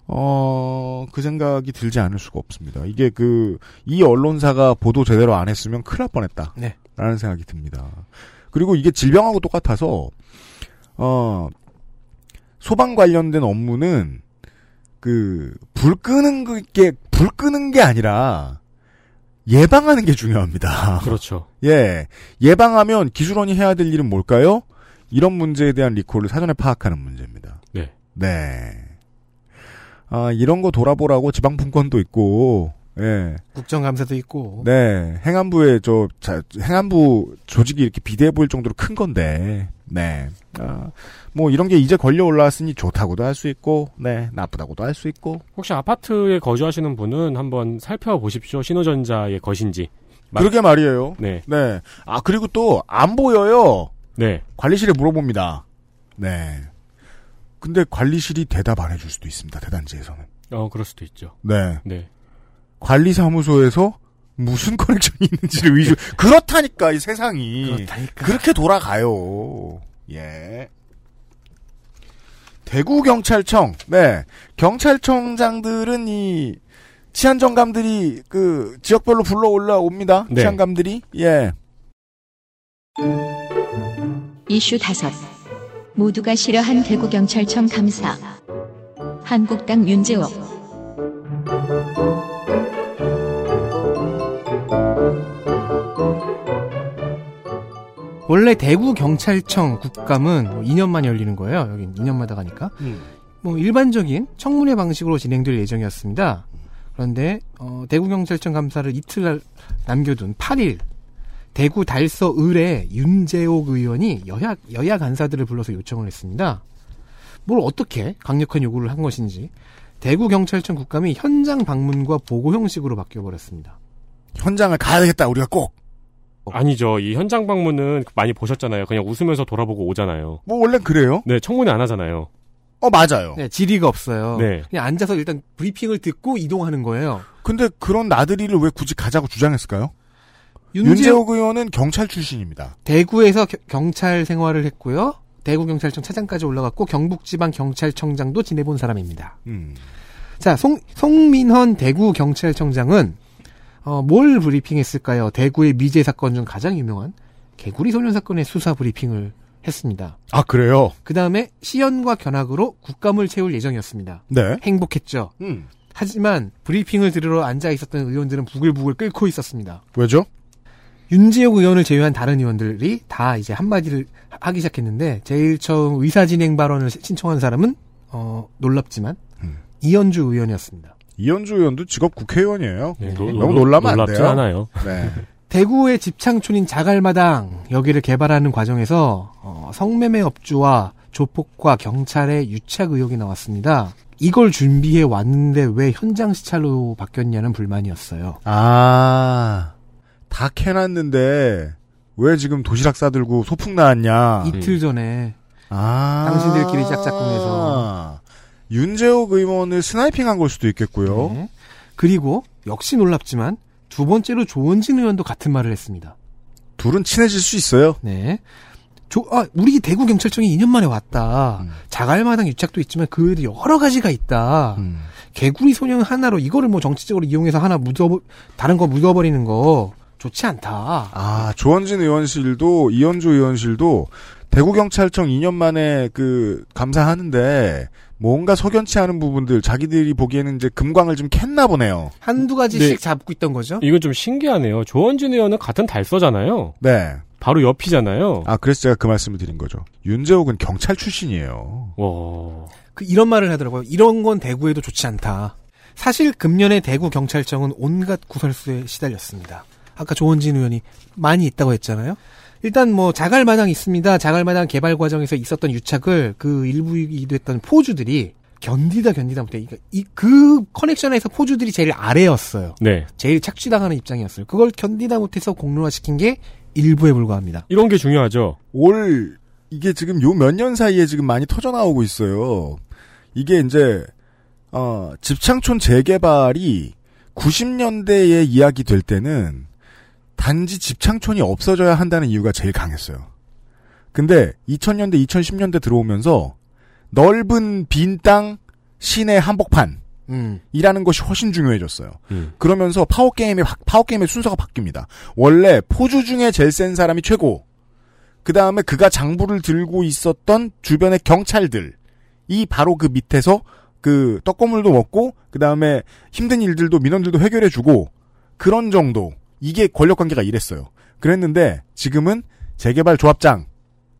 S3: 어, 그 생각이 들지 않을 수가 없습니다. 이게 그, 이 언론사가 보도 제대로 안 했으면 큰일 날 뻔했다.
S4: 네.
S3: 라는 생각이 듭니다. 그리고 이게 질병하고 똑같아서, 어, 소방 관련된 업무는, 그, 불 끄는 게, 불 끄는 게 아니라, 예방하는 게 중요합니다.
S2: 그렇죠. <laughs>
S3: 예. 예방하면 기술원이 해야 될 일은 뭘까요? 이런 문제에 대한 리콜을 사전에 파악하는 문제입니다.
S2: 네.
S3: 네. 아, 이런 거 돌아보라고 지방분권도 있고, 예.
S4: 국정감사도 있고.
S3: 네. 행안부에 저, 자, 행안부 조직이 이렇게 비대해 보일 정도로 큰 건데, 네. 아, 뭐 이런 게 이제 걸려 올라왔으니 좋다고도 할 수 있고, 네. 나쁘다고도 할 수 있고.
S2: 혹시 아파트에 거주하시는 분은 한번 살펴보십시오. 신호전자의 것인지. 맞-
S3: 그러게 말이에요.
S2: 네.
S3: 네. 아, 그리고 또 안 보여요.
S2: 네.
S3: 관리실에 물어봅니다. 네. 근데 관리실이 대답 안 해줄 수도 있습니다. 대단지에서는.
S2: 어, 그럴 수도 있죠.
S3: 네.
S2: 네.
S3: 관리사무소에서 무슨 커넥션이 있는지를 위주. 그렇다니까 이 세상이.
S4: 그렇다니까.
S3: 그렇게 돌아가요. 예. 대구 경찰청. 네. 경찰청장들은 이 치안 정감들이 그 지역별로 불러 올라옵니다.
S2: 네.
S3: 치안감들이. 예.
S1: 이슈 다섯. 모두가 싫어한 대구 경찰청 감사. 한국당 윤재옥.
S4: 원래 대구 경찰청 국감은 뭐 2년만 열리는 거예요. 여긴 2년마다 가니까. 뭐 일반적인 청문회 방식으로 진행될 예정이었습니다. 그런데 어, 대구 경찰청 감사를 이틀 남겨둔 8일 대구 달서 을에 윤재옥 의원이 여야 여야 간사들을 불러서 요청을 했습니다. 뭘 어떻게 강력한 요구를 한 것인지 대구 경찰청 국감이 현장 방문과 보고 형식으로 바뀌어 버렸습니다.
S3: 현장을 가야 되겠다. 우리가 꼭.
S2: 아니죠. 이 현장 방문은 많이 보셨잖아요. 그냥 웃으면서 돌아보고 오잖아요.
S3: 뭐 원래 그래요?
S2: 네, 청문회 안 하잖아요.
S3: 어 맞아요.
S4: 네, 질의가 없어요.
S2: 네.
S4: 그냥 앉아서 일단 브리핑을 듣고 이동하는 거예요.
S3: 근데 그런 나들이를 왜 굳이 가자고 주장했을까요?
S4: 윤재옥
S3: 윤재옥 의원은 경찰 출신입니다.
S4: 대구에서 겨- 경찰 생활을 했고요. 대구 경찰청 차장까지 올라갔고 경북지방 경찰청장도 지내본 사람입니다.
S3: 음.
S4: 자, 송 송민헌 대구 경찰청장은 어, 뭘 브리핑했을까요? 대구의 미제 사건 중 가장 유명한 개구리 소년 사건의 수사 브리핑을 했습니다.
S3: 아 그래요?
S4: 그 다음에 시연과 견학으로 국감을 채울 예정이었습니다.
S3: 네.
S4: 행복했죠.
S3: 음.
S4: 하지만 브리핑을 들으러 앉아 있었던 의원들은 부글부글 끓고 있었습니다.
S3: 왜죠?
S4: 윤지혁 의원을 제외한 다른 의원들이 다 이제 한마디를 하기 시작했는데 제일 처음 의사진행 발언을 신청한 사람은 어, 놀랍지만
S3: 음.
S4: 이현주 의원이었습니다.
S3: 이현주 의원도 직업 국회의원이에요.
S2: 네,
S4: 네.
S3: 너무 놀라면 안 돼요.
S2: 않아요.
S3: 네. <laughs>
S4: 대구의 집창촌인 자갈마당 여기를 개발하는 과정에서 어, 성매매 업주와 조폭과 경찰의 유착 의혹이 나왔습니다. 이걸 준비해 왔는데 왜 현장 시찰로 바뀌었냐는 불만이었어요.
S3: 아, 다 캐놨는데 왜 지금 도시락 싸들고 소풍 나왔냐?
S4: 이틀 전에
S3: 아,
S4: 당신들끼리 짝짝꿍해서.
S3: 윤재옥 의원을 스나이핑한 걸 수도 있겠고요.
S4: 네. 그리고 역시 놀랍지만 두 번째로 조원진 의원도 같은 말을 했습니다.
S3: 둘은 친해질 수 있어요.
S4: 네. 조, 아, 우리 대구 경찰청이 2년 만에 왔다.
S3: 음.
S4: 자갈마당 유착도 있지만 그 외에도 여러 가지가 있다.
S3: 음.
S4: 개구리 소년 하나로 이거를 뭐 정치적으로 이용해서 하나 묻어 다른 거 묻어버리는 거 좋지 않다.
S3: 아, 조원진 의원실도 이현주 의원실도 대구 경찰청 2년 만에 그 감사하는데 뭔가 석연치 않은 부분들 자기들이 보기에는 이제 금광을 좀 캤나 보네요.
S4: 한두 가지씩
S2: 네.
S4: 잡고 있던 거죠.
S2: 이건 좀 신기하네요. 조원진 의원은 같은 달서잖아요.
S3: 네.
S2: 바로 옆이잖아요.
S3: 아, 그래서 제가 그 말씀을 드린 거죠. 윤재옥은 경찰 출신이에요.
S2: 와.
S4: 그 이런 말을 하더라고요. 이런 건 대구에도 좋지 않다. 사실 금년에 대구 경찰청은 온갖 구설수에 시달렸습니다. 아까 조원진 의원이 많이 있다고 했잖아요. 일단 뭐 자갈마당 있습니다. 자갈마당 개발 과정에서 있었던 유착을 그 일부이기도 했던 포주들이 견디다 견디다 못해. 그러니까 이, 그 커넥션에서 포주들이 제일 아래였어요.
S2: 네.
S4: 제일 착취당하는 입장이었어요. 그걸 견디다 못해서 공론화시킨 게 일부에 불과합니다.
S2: 이런 게 중요하죠.
S3: 올 이게 지금 요 몇 년 사이에 지금 많이 터져 나오고 있어요. 이게 이제 어, 집창촌 재개발이 90년대에 이야기 될 때는 단지 집창촌이 없어져야 한다는 이유가 제일 강했어요. 근데 2000년대, 2010년대 들어오면서 넓은 빈 땅 시내 한복판
S4: 음.
S3: 이라는 것이 훨씬 중요해졌어요.
S2: 음.
S3: 그러면서 파워 게임의, 확- 파워 게임의 순서가 바뀝니다. 원래 포주 중에 제일 센 사람이 최고. 그 다음에 그가 장부를 들고 있었던 주변의 경찰들. 이 바로 그 밑에서 그 떡고물도 먹고, 그 다음에 힘든 일들도 민원들도 해결해주고, 그런 정도. 이게 권력 관계가 이랬어요. 그랬는데, 지금은 재개발 조합장,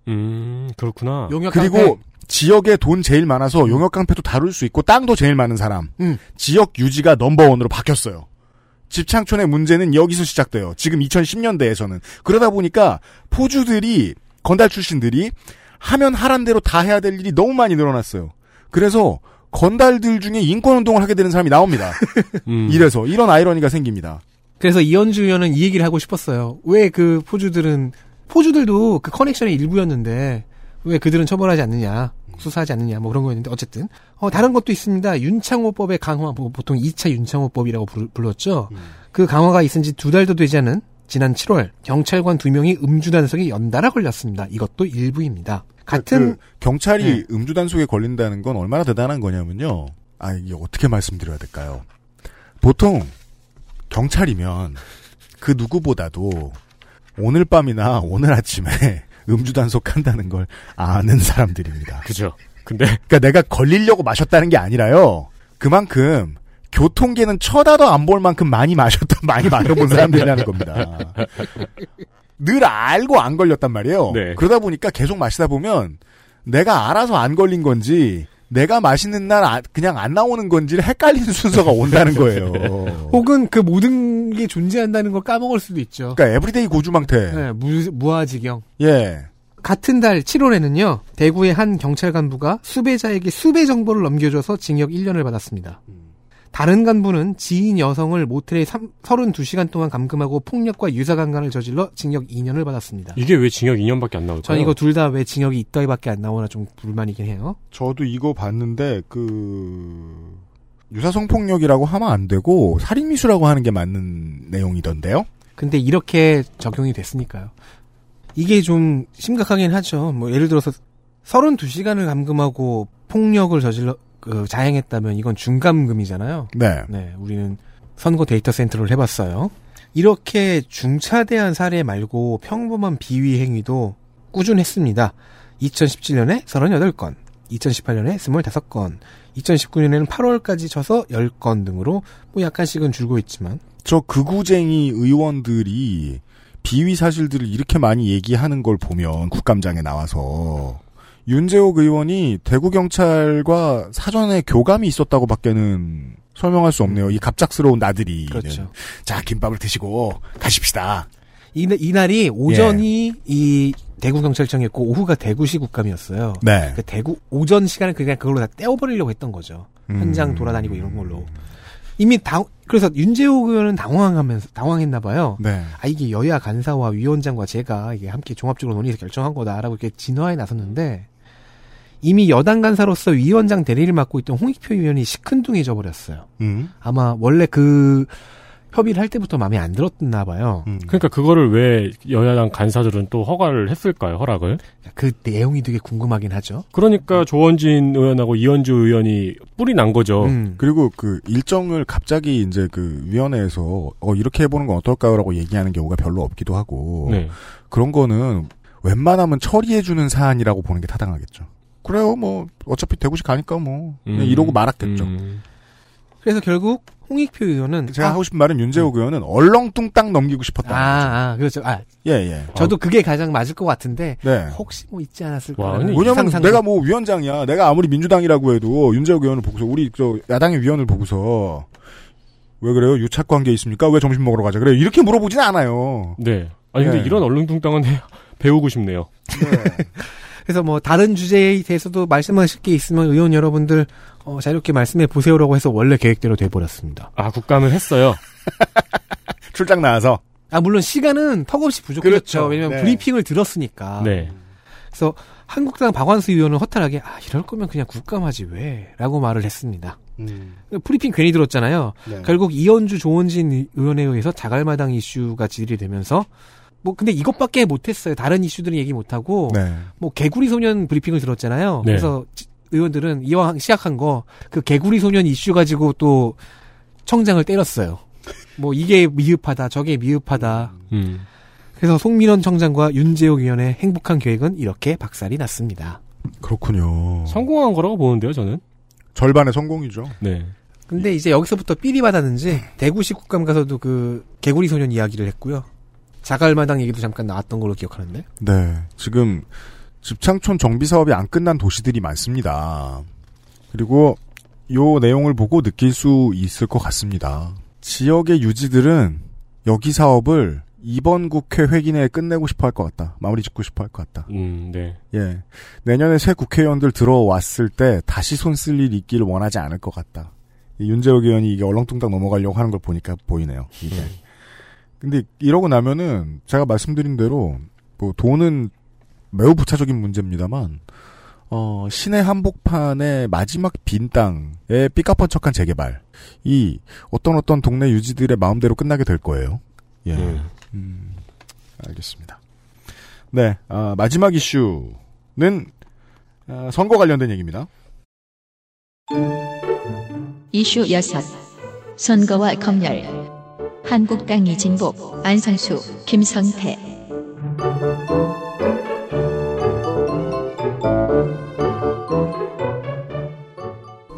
S2: 음, 그렇구나.
S4: 용역
S3: 그리고. 지역에 돈 제일 많아서 용역 깡패도 다룰 수 있고 땅도 제일 많은 사람.
S4: 음.
S3: 지역 유지가 넘버원으로 바뀌었어요. 집창촌의 문제는 여기서 시작돼요. 지금 2010년대에서는. 그러다 보니까 포주들이 건달 출신들이 하면 하란 대로 다 해야 될 일이 너무 많이 늘어났어요. 그래서 건달들 중에 인권 운동을 하게 되는 사람이 나옵니다. <laughs>
S2: 음.
S3: 이래서 이런 아이러니가 생깁니다.
S4: 그래서 이현주 의원은 이 얘기를 하고 싶었어요. 왜 그 포주들은 포주들도 그 커넥션의 일부였는데 왜 그들은 처벌하지 않느냐, 수사하지 않느냐, 뭐 그런 거였는데 어쨌든 어, 다른 것도 있습니다. 윤창호법의 강화, 뭐 보통 2차 윤창호법이라고 불렀죠. 그 강화가 있은 지 두 달도 되지 않은 지난 7월 경찰관 두 명이 음주 단속에 연달아 걸렸습니다. 이것도 일부입니다. 같은
S3: 그 경찰이 음주 단속에 걸린다는 건 얼마나 대단한 거냐면요. 아 이게 어떻게 말씀드려야 될까요? 보통 경찰이면 그 누구보다도 오늘 밤이나 오늘 아침에 <laughs> 음주 단속한다는 걸 아는 사람들입니다.
S2: 그죠. 근데
S3: 그러니까 내가 걸리려고 마셨다는 게 아니라요. 그만큼 교통계는 쳐다도 안 볼 만큼 많이 마셨던 <laughs> 많이 마셔본 사람들이라는 겁니다. 늘 알고 안 걸렸단 말이에요.
S2: 네.
S3: 그러다 보니까 계속 마시다 보면 내가 알아서 안 걸린 건지 내가 마시는 날 아- 그냥 안 나오는 건지를 헷갈리는 순서가 온다는 <laughs> 거예요.
S4: 혹은 그 모든 게 존재한다는 걸 까먹을 수도 있죠.
S3: 그러니까 everyday 고주망태.
S4: 네, 무, 무아지경.
S3: 예.
S4: 같은 달 7월에는요, 대구의 한 경찰 간부가 수배자에게 수배 정보를 넘겨줘서 징역 1년을 받았습니다. 다른 간부는 지인 여성을 모텔에 3, 32시간 동안 감금하고 폭력과 유사강간을 저질러 징역 2년을 받았습니다.
S2: 이게 왜 징역 2년밖에 안 나올까요?
S4: 전 이거 둘 다 왜 징역이 이따위밖에 안 나오나 좀 불만이긴 해요.
S3: 저도 이거 봤는데 그 유사성폭력이라고 하면 안 되고 살인미수라고 하는 게 맞는 내용이던데요.
S4: 근데 이렇게 적용이 됐으니까요. 이게 좀 심각하긴 하죠. 뭐 예를 들어서 32시간을 감금하고 폭력을 저질러 그 자행했다면 이건 중감금이잖아요.
S3: 네.
S4: 네, 우리는 선거 데이터 센터를 해봤어요. 이렇게 중차대한 사례 말고 평범한 비위 행위도 꾸준했습니다. 2017년에 38건, 2018년에 25건, 2019년에는 8월까지 쳐서 10건 등으로 뭐 약간씩은 줄고 있지만
S3: 저 극우쟁이 의원들이 비위 사실들을 이렇게 많이 얘기하는 걸 보면 국감장에 나와서 윤재옥 의원이 대구 경찰과 사전에 교감이 있었다고 밖에는 설명할 수 없네요. 이 갑작스러운 나들이.
S4: 그렇죠.
S3: 자, 김밥을 드시고 가십시다.
S4: 이, 이날이 오전이 이 대구 경찰청이었고 오후가 대구시 국감이었어요.
S3: 네.
S4: 그 대구 오전 시간을 그냥 그걸로 다 떼어버리려고 했던 거죠.
S3: 음.
S4: 현장 돌아다니고 이런 걸로. 이미 당 그래서 윤재욱 의원은 당황하면서 당황했나 봐요.
S3: 네.
S4: 아 이게 여야 간사와 위원장과 제가 이게 함께 종합적으로 논의해서 결정한 거다라고 이렇게 진화에 나섰는데 이미 여당 간사로서 위원장 대리를 맡고 있던 홍익표 의원이 시큰둥해져 버렸어요.
S3: 음.
S4: 아마 원래 그 협의를 할 때부터 마음에 안 들었나 봐요.
S3: 음.
S2: 그러니까 그거를 왜 여야당 간사들은 또 허가를 했을까요? 허락을?
S4: 그 내용이 되게 궁금하긴 하죠.
S2: 그러니까 조원진 의원하고 이현주 의원이 뿔이 난 거죠.
S4: 음.
S3: 그리고 그 일정을 갑자기 이제 그 위원회에서 어 이렇게 해보는 건 어떨까요라고 얘기하는 경우가 별로 없기도 하고
S2: 네.
S3: 그런 거는 웬만하면 처리해주는 사안이라고 보는 게 타당하겠죠. 그래요, 뭐 어차피 대구시 가니까 뭐 그냥
S2: 음.
S3: 이러고 말았겠죠.
S2: 음.
S4: 그래서 결국 홍익표 의원은
S3: 제가
S4: 아,
S3: 하고 싶은 말은 윤재욱 의원은 얼렁뚱땅 넘기고 싶었다.
S4: 아, 아, 그렇죠. 아,
S3: 예, 예.
S4: 저도 그게 가장 맞을 것 같은데
S3: 네.
S4: 혹시 뭐 있지 않았을까?
S3: 왜냐면
S4: 상상-
S3: 내가 뭐 위원장이야. 내가 아무리 민주당이라고 해도 윤재욱 의원을 보고서 우리 저 야당의 위원을 보고서 왜 그래요? 유착 관계 있습니까? 왜 점심 먹으러 가자? 그래 이렇게 물어보진 않아요.
S2: 네. 아니 근데
S3: 네.
S2: 이런 얼렁뚱땅은 <laughs> 배우고 싶네요.
S4: 그래서 뭐 다른 주제에 대해서도 말씀하실 게 있으면 의원 여러분들 어, 자유롭게 말씀해 보세요라고 해서 원래 계획대로 돼 버렸습니다.
S2: 아 국감을 했어요. <laughs>
S3: 출장 나와서
S4: 아 물론 시간은 턱없이 부족했죠.
S3: 그렇죠.
S4: 왜냐면
S3: 네.
S4: 브리핑을 들었으니까.
S2: 네.
S4: 그래서 한국당 박완수 의원은 허탈하게 아 이럴 거면 그냥 국감하지 왜라고 말을 했습니다. 브리핑 괜히 들었잖아요.
S3: 네.
S4: 결국 이현주 조원진 의원에 의해서 자갈마당 이슈가 지들이 되면서 뭐 근데 이것밖에 못했어요. 다른 이슈들은 얘기 못하고
S3: 네.
S4: 뭐 개구리 소년 브리핑을 들었잖아요.
S2: 네.
S4: 그래서 지- 의원들은 이왕 시작한 거 그 개구리 소년 이슈 가지고 또 청장을 때렸어요. 뭐 이게 미흡하다, 저게 미흡하다.
S2: 음.
S4: 그래서 송민원 청장과 윤재욱 의원의 행복한 계획은 이렇게 박살이 났습니다.
S3: 그렇군요.
S2: 성공한 거라고 보는데요, 저는.
S3: 절반의 성공이죠.
S2: 네.
S4: 근데 이제 여기서부터 삘이 받았는지 대구시 국감 가서도 그 개구리 소년 이야기를 했고요. 자갈마당 얘기도 잠깐 나왔던 걸로 기억하는데.
S3: 네. 지금 집창촌 정비 사업이 안 끝난 도시들이 많습니다. 그리고 요 내용을 보고 느낄 수 있을 것 같습니다. 지역의 유지들은 여기 사업을 이번 국회 회기 내에 끝내고 싶어 할 것 같다. 마무리 짓고 싶어 할 것 같다.
S2: 음, 네.
S3: 예. 내년에 새 국회의원들 들어왔을 때 다시 손 쓸 일 있기를 원하지 않을 것 같다. 이 윤재욱 의원이 이게 얼렁뚱땅 넘어가려고 하는 걸 보니까 보이네요. 이게. 근데 이러고 나면은 제가 말씀드린 대로 뭐 돈은 매우 부차적인 문제입니다만 어, 시내 한복판의 마지막 빈 땅의 삐까뻔쩍한 재개발 이 어떤 어떤 동네 유지들의 마음대로 끝나게 될 거예요. 예.
S2: 음.
S3: 음, 알겠습니다. 네, 아, 마지막 이슈는 아, 선거 관련된 얘기입니다.
S1: 이슈 6. 선거와 검열. 한국당 이진복, 안상수, 김성태.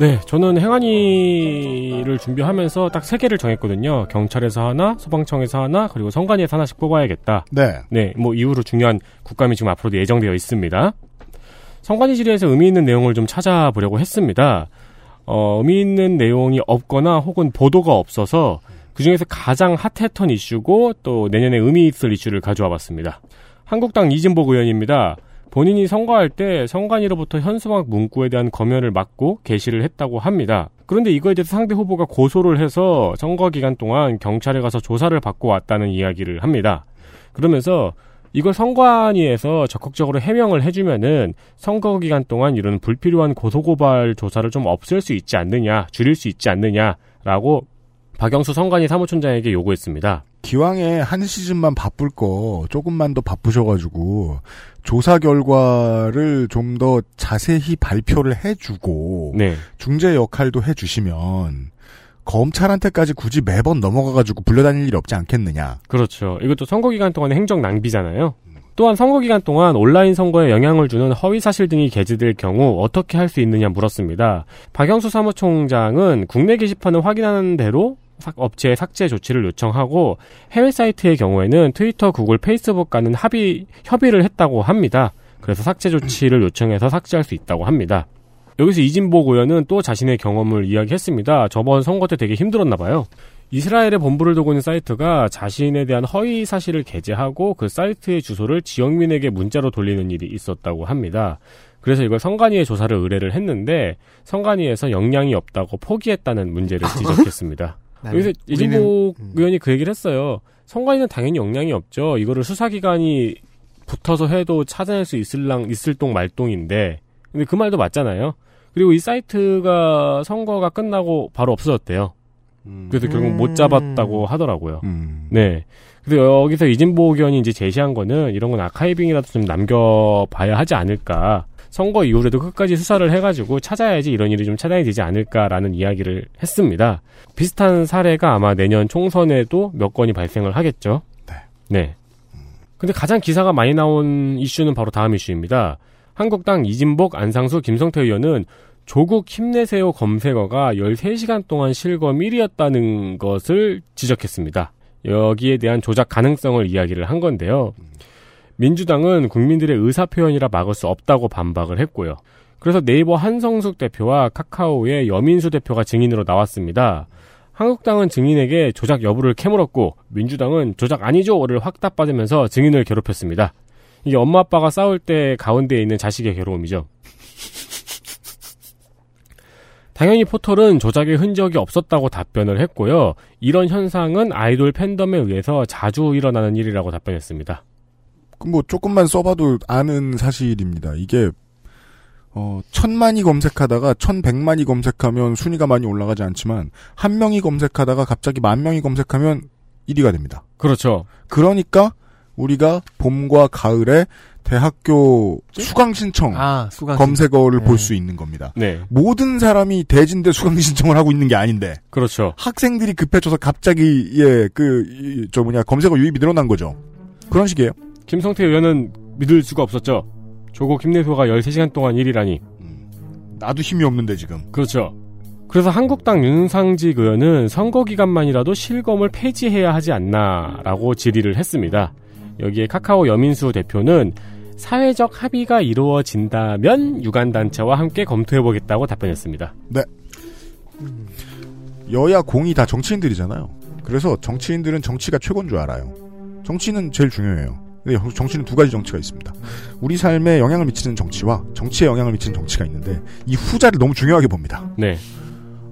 S2: 네, 저는 행안위를 준비하면서 딱 세 개를 정했거든요. 경찰에서 하나, 소방청에서 하나, 그리고 선관위에서 하나씩 뽑아야겠다.
S3: 네.
S2: 네, 뭐 이후로 중요한 국감이 지금 앞으로도 예정되어 있습니다. 선관위 질의에서 의미 있는 내용을 좀 찾아보려고 했습니다. 어, 의미 있는 내용이 없거나 혹은 보도가 없어서 그 중에서 가장 핫했던 이슈고 또 내년에 의미 있을 이슈를 가져와 봤습니다. 한국당 이진복 의원입니다. 본인이 선거할 때 선관위로부터 현수막 문구에 대한 검열을 막고 게시를 했다고 합니다. 그런데 이거에 대해서 상대 후보가 고소를 해서 선거 기간 동안 경찰에 가서 조사를 받고 왔다는 이야기를 합니다. 그러면서 이걸 선관위에서 적극적으로 해명을 해주면은 선거 기간 동안 이런 불필요한 고소고발 조사를 좀 없앨 수 있지 않느냐, 줄일 수 있지 않느냐라고 박영수 선관위 사무총장에게 요구했습니다.
S3: 기왕에 한 시즌만 바쁠 거 조금만 더 바쁘셔가지고 조사 결과를 좀 더 자세히 발표를 해주고
S2: 네.
S3: 중재 역할도 해주시면 검찰한테까지 굳이 매번 넘어가가지고 불려다닐 일이 없지 않겠느냐.
S2: 그렇죠. 이것도 선거 기간 동안의 행정 낭비잖아요. 또한 선거 기간 동안 온라인 선거에 영향을 주는 허위 사실 등이 게재될 경우 어떻게 할 수 있느냐 물었습니다. 박영수 사무총장은 국내 게시판을 확인하는 대로 삭- 업체에 삭제 조치를 요청하고 해외 사이트의 경우에는 트위터, 구글, 페이스북과는 합의 협의를 했다고 합니다. 그래서 삭제 조치를 요청해서 삭제할 수 있다고 합니다. 여기서 이진복 의원은 또 자신의 경험을 이야기했습니다. 저번 선거 때 되게 힘들었나 봐요. 이스라엘에 본부를 두고 있는 사이트가 자신에 대한 허위 사실을 게재하고 그 사이트의 주소를 지역민에게 문자로 돌리는 일이 있었다고 합니다. 그래서 이걸 성관위에 조사를 의뢰를 했는데 성관위에서 역량이 없다고 포기했다는 문제를 지적했습니다. <laughs> 여기서 이진복
S4: 음.
S2: 의원이 그 얘기를 했어요. 선관위는 당연히 역량이 없죠. 이거를 수사기관이 붙어서 해도 찾아낼 수 있을랑 있을 똥 말똥인데 근데 그 말도 맞잖아요. 그리고 이 사이트가 선거가 끝나고 바로 없어졌대요. 그래서 결국 못 잡았다고 하더라고요.
S3: 음.
S2: 네. 그래서 여기서 이진복 의원이 이제 제시한 거는 이런 건 아카이빙이라도 좀 남겨봐야 하지 않을까. 선거 이후에도 끝까지 수사를 해가지고 찾아야지 이런 일이 좀 차단이 되지 않을까라는 이야기를 했습니다. 비슷한 사례가 아마 내년 총선에도 몇 건이 발생을 하겠죠.
S3: 네.
S2: 네. 근데 가장 기사가 많이 나온 이슈는 바로 다음 이슈입니다. 한국당 이진복, 안상수, 김성태 의원은 조국 힘내세요 검색어가 13시간 동안 실검 1위였다는 것을 지적했습니다. 여기에 대한 조작 가능성을 이야기를 한 건데요. 민주당은 국민들의 의사표현이라 막을 수 없다고 반박을 했고요. 그래서 네이버 한성숙 대표와 카카오의 여민수 대표가 증인으로 나왔습니다. 한국당은 증인에게 조작 여부를 캐물었고 민주당은 조작 아니죠를 확답받으면서 증인을 괴롭혔습니다. 이게 엄마 아빠가 싸울 때 가운데에 있는 자식의 괴로움이죠. 당연히 포털은 조작의 흔적이 없었다고 답변을 했고요. 이런 현상은 아이돌 팬덤에 의해서 자주 일어나는 일이라고 답변했습니다.
S3: 그뭐 조금만 써봐도 아는 사실입니다. 이게 어, 천만이 검색하다가 천백만이 검색하면 순위가 많이 올라가지 않지만 한 명이 검색하다가 갑자기 만 명이 검색하면 1위가 됩니다.
S2: 그렇죠.
S3: 그러니까 우리가 봄과 가을에 대학교 수강 신청
S4: 아,
S3: 검색어를
S4: 네.
S3: 볼수 있는 겁니다.
S2: 네,
S3: 모든 사람이 대진대 수강 신청을 하고 있는 게 아닌데
S2: 그렇죠.
S3: 학생들이 급해져서 갑자기 예그 저 뭐냐 검색어 유입이 늘어난 거죠. 그런 식이에요.
S2: 김성태 의원은 믿을 수가 없었죠. 조국 힘내소가 13시간 동안 1위라니.
S3: 나도 힘이 없는데 지금.
S2: 그렇죠. 그래서 한국당 윤상직 의원은 선거 기간만이라도 실검을 폐지해야 하지 않나라고 질의를 했습니다. 여기에 카카오 여민수 대표는 사회적 합의가 이루어진다면 유관단체와 함께 검토해보겠다고 답변했습니다.
S3: 여야 공이 다 정치인들이잖아요. 그래서 정치인들은 정치가 최고인 줄 알아요. 정치는 제일 중요해요. 근데 정치는 두 가지 정치가 있습니다. 우리 삶에 영향을 미치는 정치와 정치에 영향을 미치는 정치가 있는데 이 후자를 너무 중요하게 봅니다.
S2: 네.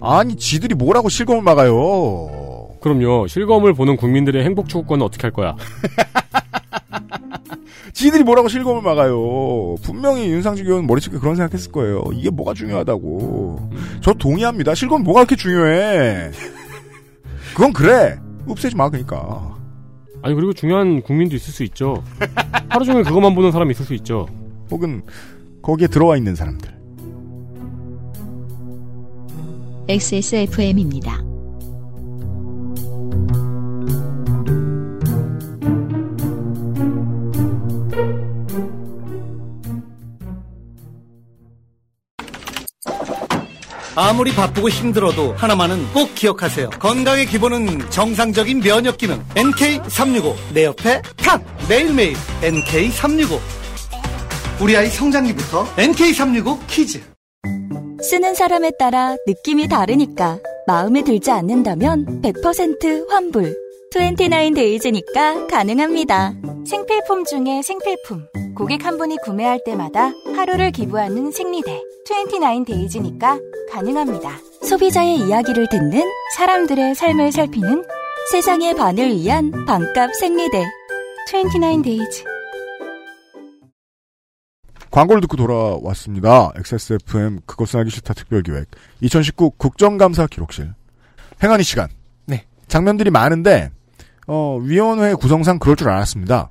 S3: 아니 지들이 뭐라고 실검을 막아요.
S2: 그럼요. 실검을 보는 국민들의 행복 추구권은 어떻게 할 거야? <laughs>
S3: 지들이 뭐라고 실검을 막아요. 분명히 윤상직 의원 머리속에 그런 생각했을 거예요. 이게 뭐가 중요하다고. 저 동의합니다. 실검 뭐가 그렇게 중요해. 그건 그래. 없애지 마 그러니까.
S2: 아니 그리고 중요한 국민도 있을 수 있죠. 하루 종일 그것만 보는 사람이 있을 수 있죠.
S3: 혹은 거기에 들어와 있는 사람들.
S1: XSFM입니다.
S5: 아무리 바쁘고 힘들어도 하나만은 꼭 기억하세요. 건강의 기본은 정상적인 면역 기능. NK365. 내 옆에 탁! 매일매일 NK365. 우리 아이 성장기부터 NK365 키즈.
S6: 쓰는 사람에 따라 느낌이 다르니까 마음에 들지 않는다면 100% 환불. 29데이즈니까 가능합니다.
S7: 생필품 중에 생필품. 고객 한 분이 구매할 때마다 하루를 기부하는 생리대. 29데이즈니까 가능합니다.
S6: 소비자의 이야기를 듣는
S7: 사람들의 삶을 살피는
S6: 세상의 반을 위한 반값 생리대.
S7: 29데이즈.
S3: 광고를 듣고 돌아왔습니다. XSFM 그것은 알기 싫다 특별기획 2019 국정감사 기록실 행안위 시간.
S4: 네.
S3: 장면들이 많은데 어, 위원회 구성상 그럴 줄 알았습니다.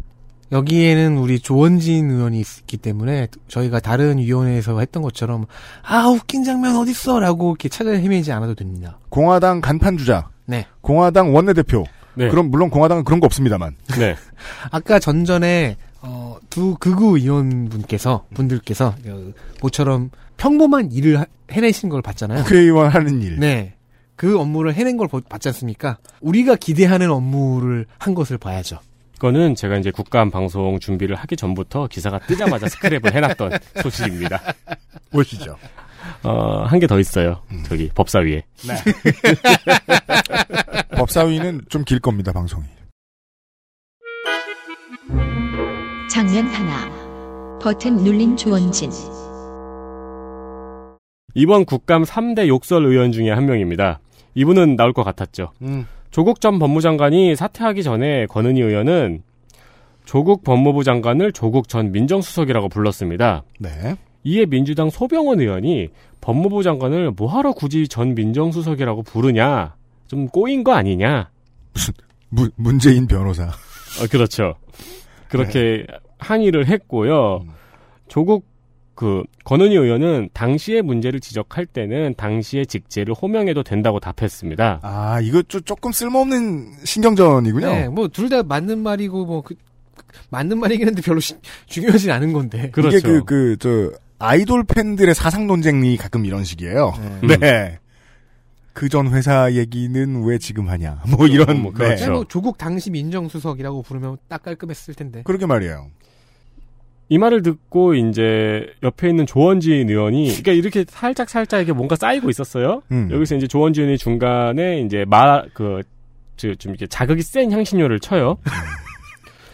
S4: 여기에는 우리 조원진 의원이 있기 때문에 저희가 다른 위원회에서 했던 것처럼 아 웃긴 장면 어딨어라고 이렇게 찾아 헤매지 않아도 됩니다.
S3: 공화당 간판 주자,
S4: 네.
S3: 공화당 원내대표.
S2: 네.
S3: 그럼 물론 공화당은 그런 거 없습니다만.
S2: 네. <laughs>
S4: 아까 전전에 어, 두 극우 의원분께서 분들께서 어, 모처럼 평범한 일을 하- 해내신 걸 봤잖아요.
S3: 국회의원 하는 일.
S4: 네. 그 업무를 해낸 걸 보- 봤지 않습니까? 우리가 기대하는 업무를 한 것을 봐야죠.
S2: 그거는 제가 이제 국감 방송 준비를 하기 전부터 기사가 뜨자마자 스크랩을 해놨던 <laughs> 소식입니다.
S3: 보시죠.
S2: 어, 한 개 더 있어요. 저기 법사위에. <laughs>
S3: 법사위는 좀 길 겁니다, 방송이.
S1: 장면 하나. 버튼 눌린 조원진.
S2: 이번 국감 3대 욕설 의원 중에 한 명입니다. 이분은 나올 것 같았죠.
S3: 음.
S2: 조국 전 법무장관이 사퇴하기 전에 권은희 의원은 조국 법무부 장관을 조국 전 민정수석이라고 불렀습니다.
S3: 네.
S2: 이에 민주당 소병원 의원이 법무부 장관을 뭐하러 굳이 전 민정수석이라고 부르냐? 좀 꼬인 거 아니냐?
S3: 문, 문재인 변호사.
S2: 어, 그렇죠. 그렇게 항의를 했고요.
S3: 음.
S2: 조국 그 권은희 의원은 당시의 문제를 지적할 때는 당시의 직제를 호명해도 된다고 답했습니다.
S3: 아, 이거 좀 조금 쓸모없는 신경전이군요.
S4: 네, 뭐 둘 다 맞는 말이고 뭐 그, 맞는 말이긴 한데 별로 시- 중요하진 않은 건데. <laughs>
S2: 그렇죠.
S3: 이게 그, 그, 저, 아이돌 팬들의 사상 논쟁이 가끔 이런 식이에요.
S4: 네.
S3: 네. 그전 회사 얘기는 왜 지금 하냐. 뭐 이런.
S2: 뭐
S3: 네.
S2: 그렇죠.
S4: 그냥 뭐 조국 당시 민정수석이라고 부르면 딱 깔끔했을 텐데.
S3: 그러게 말이에요.
S2: 이 말을 듣고 이제 옆에 있는 조원진 의원이 <laughs> 그러니까 이렇게 살짝 살짝 이게 뭔가 쌓이고 있었어요.
S3: 음.
S2: 여기서 이제 조원진 의원이 중간에 이제 말그좀 이렇게 자극이 센 향신료를 쳐요.